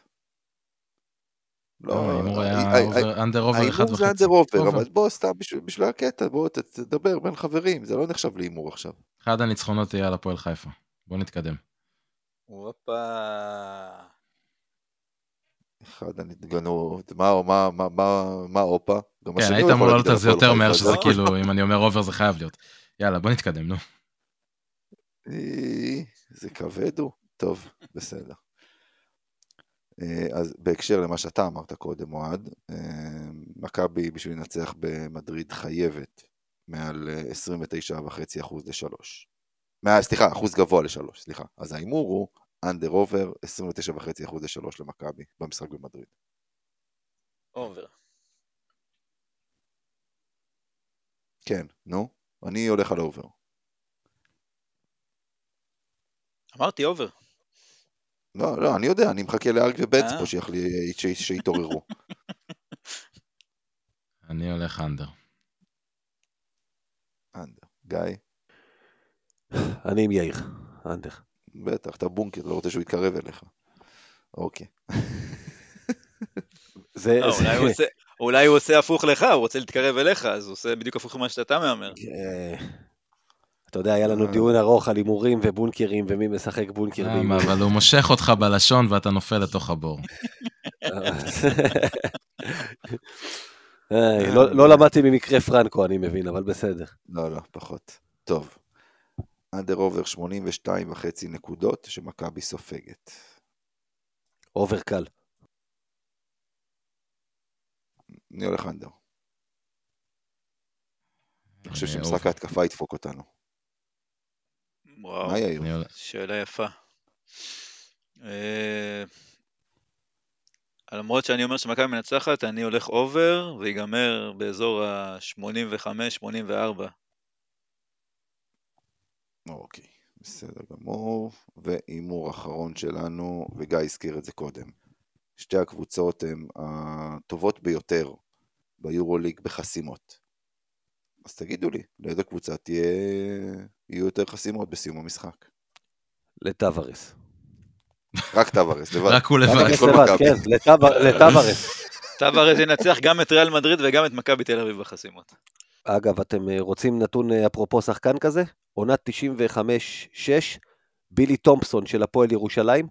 לא, ההימור אה, היה אה, under over אחד ההימור זה וחצי. under over. אבל בוא סתם בשביל- הקטע, בוא תדבר בין חברים, זה לא נחשב להימור עכשיו. אחד הניצחונות יהיה על הפועל חיפה. בוא נתקדם. הופה. אחד הנתגנות, מה, מה, מה, מה, מה אופה? כן, היית אמור לעלות על זה יותר מהר שזה כאילו, אם אני אומר אובר זה חייב להיות. יאללה, בוא נתקדם, נו. אה, זה כבד הוא? טוב, בסדר. אה, אז בהקשר למה שאתה אמרת קודם, אוהד, אה, מכבי בשביל לנצח במדריד חייבת מעל 29.5% ל-3. סליחה, אחוז גבוה לשלוש, סליחה. אז ההימור הוא under over 29.5% לשלוש למכבי במשחק במדריד. over. כן, נו, אני הולך על over. אמרתי over. לא, לא, אני יודע, אני מחכה לארק ובנץ אה. פה שיתעוררו. אני הולך under. under. גיא? אני עם יאיר, אנדר. בטח, אתה בונקר, לא רוצה שהוא יתקרב אליך. אוקיי. זה, לא, זה- אולי הוא עושה- אולי הוא עושה הפוך לך, הוא רוצה להתקרב אליך, אז הוא עושה בדיוק הפוך ממה שאתה מהמר. אה, אתה יודע, היה לנו דיון ארוך על הימורים ובונקרים ומי משחק בונקר. בהימורים. אבל הוא מושך אותך בלשון ואתה נופל לתוך הבור. לא- לא למדתי ממקרה פרנקו, אני מבין, אבל בסדר. לא, לא, פחות. טוב. under over 82 וחצי נקודות שמכבי סופגת. over קל. אני הולך under. אני חושב אה, שמשחק over. ההתקפה ידפוק אותנו. וואו, מה יאיר? אני הולך- שאלה יפה. אה, למרות שאני אומר שמכבי מנצחת, אני הולך אובר, ויגמר באזור ה-85-84. אוקיי, בסדר גמור. והימור אחרון שלנו, וגיא הזכיר את זה קודם. שתי הקבוצות הן הטובות ביותר ביורוליג בחסימות. אז תגידו לי, לאיזה קבוצה תהיה... יהיו יותר חסימות בסיום המשחק? לטווארס. רק טווארס, לבד. רק הוא לבד. טווארס. כן, לטוור- לטווארס. טווארס ינצח גם את ריאל מדריד וגם את מכבי תל אביב בחסימות. אגב, אתם אה, רוצים נתון אה, אפרופו שחקן כזה? עונת 95-6, בילי תומפסון של הפועל ירושלים,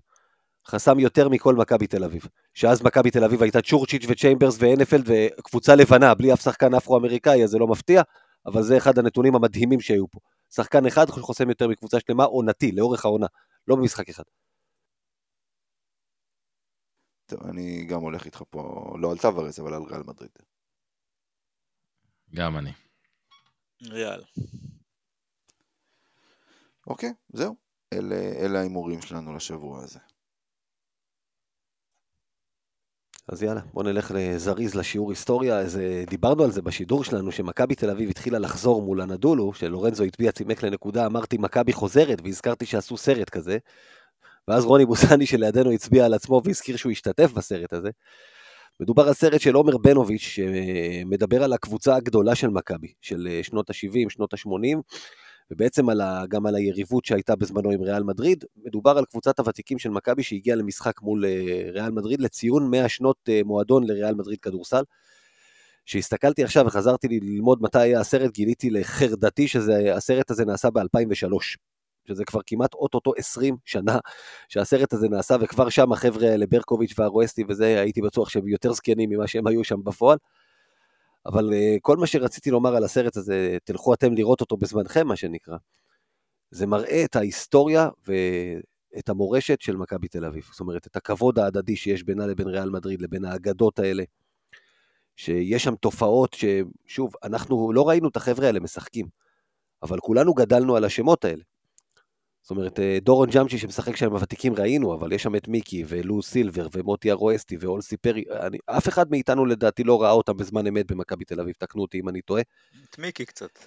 חסם יותר מכל מכבי תל אביב. שאז מכבי תל אביב הייתה צ'ורצ'יץ' וצ'יימברס והנפלד וקבוצה לבנה, בלי אף שחקן אפרו-אמריקאי, אז זה לא מפתיע, אבל זה אחד הנתונים המדהימים שהיו פה. שחקן אחד חוסם יותר מקבוצה שלמה עונתי, לאורך העונה, לא במשחק אחד. טוב, אני גם הולך איתך פה, לא על טווארס, אבל על ריאל מדריד. גם אני. ריאל. אוקיי, זהו. אלה, אלה ההימורים שלנו לשבוע הזה. אז יאללה, בוא נלך לזריז לשיעור היסטוריה. אז אה, דיברנו על זה בשידור שלנו, שמכבי תל אביב התחילה לחזור מול הנדולו, שלורנזו הטביע צימק לנקודה, אמרתי מכבי חוזרת, והזכרתי שעשו סרט כזה. ואז רוני בוסני שלידינו הצביע על עצמו והזכיר שהוא השתתף בסרט הזה. מדובר על סרט של עומר בנוביץ', שמדבר על הקבוצה הגדולה של מכבי, של אה, שנות ה-70, שנות ה-80, ובעצם על ה, גם על היריבות שהייתה בזמנו עם ריאל מדריד. מדובר על קבוצת הוותיקים של מכבי שהגיעה למשחק מול אה, ריאל מדריד לציון 100 שנות אה, מועדון לריאל מדריד כדורסל. כשהסתכלתי עכשיו וחזרתי ללמוד מתי היה הסרט, גיליתי לחרדתי שהסרט הזה נעשה ב-2003. שזה כבר כמעט אוטוטו 20 שנה שהסרט הזה נעשה, וכבר שם החבר'ה האלה, ברקוביץ' והרואסטי וזה, הייתי בטוח שהם יותר זקנים ממה שהם היו שם בפועל. אבל uh, כל מה שרציתי לומר על הסרט הזה, תלכו אתם לראות אותו בזמנכם, מה שנקרא. זה מראה את ההיסטוריה ואת המורשת של מכבי תל אביב. זאת אומרת, את הכבוד ההדדי שיש בינה לבין ריאל מדריד, לבין האגדות האלה. שיש שם תופעות ששוב, אנחנו לא ראינו את החבר'ה האלה משחקים, אבל כולנו גדלנו על השמות האלה. זאת אומרת, אה, דורון ג'אמצ'י שמשחק שם עם הוותיקים ראינו, אבל יש שם את מיקי ולו סילבר ומוטי ארואסטי ואולסי פרי, אני, אף אחד מאיתנו לדעתי לא ראה אותם בזמן אמת במכבי תל אביב, תקנו אותי אם אני טועה. את מיקי קצת.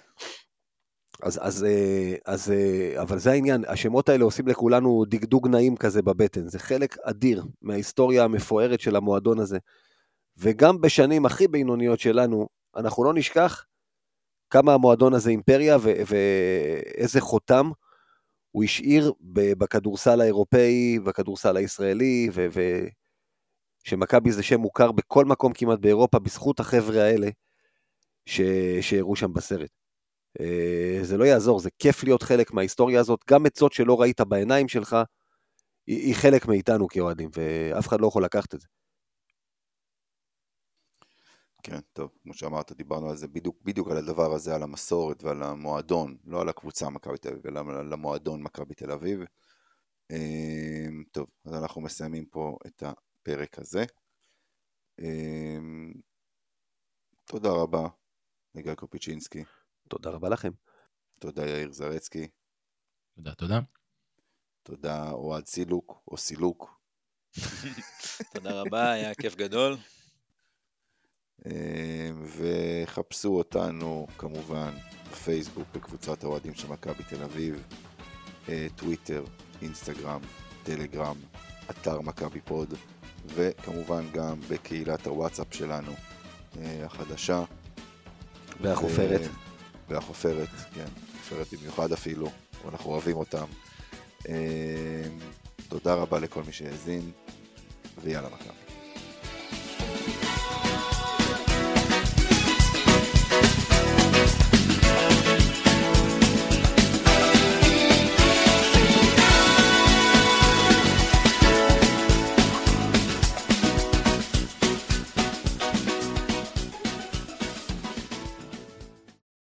אז, אז, אה, אז, אה, אבל זה העניין, השמות האלה עושים לכולנו דגדוג נעים כזה בבטן, זה חלק אדיר מההיסטוריה המפוארת של המועדון הזה. וגם בשנים הכי בינוניות שלנו, אנחנו לא נשכח כמה המועדון הזה אימפריה ואיזה חותם הוא השאיר בכדורסל האירופאי, בכדורסל הישראלי, ו- ו- שמכבי זה שם מוכר בכל מקום כמעט באירופה, בזכות החבר'ה האלה ש- שהראו שם בסרט. אה, זה לא יעזור, זה כיף להיות חלק מההיסטוריה הזאת, גם את זאת שלא ראית בעיניים שלך, היא חלק מאיתנו כאוהדים, ואף אחד לא יכול לקחת את זה. כן, טוב, כמו שאמרת, דיברנו על זה בדיוק, בדיוק על הדבר הזה, על המסורת ועל המועדון, לא על הקבוצה מכבי תל אביב, אלא על המועדון מכבי תל אביב. אמ, טוב, אז אנחנו מסיימים פה את הפרק הזה. אמ, תודה רבה לגיא קופיצ'ינסקי, תודה רבה לכם. תודה יאיר זרצקי, תודה, תודה. תודה אוהד סילוק או סילוק, תודה רבה, היה כיף גדול. אמ, וחפשו אותנו כמובן בפייסבוק בקבוצת האוהדים של מכבי תל אביב, אה, טוויטר, אינסטגרם, טלגרם, אתר מכבי פוד, וכמובן גם בקהילת הוואטסאפ שלנו אה, החדשה. והחופרת. ו- והחופרת, כן, חופרת במיוחד אפילו, אנחנו אוהבים אותם. תודה רבה לכל מי שהאזין, ויאללה מכבי.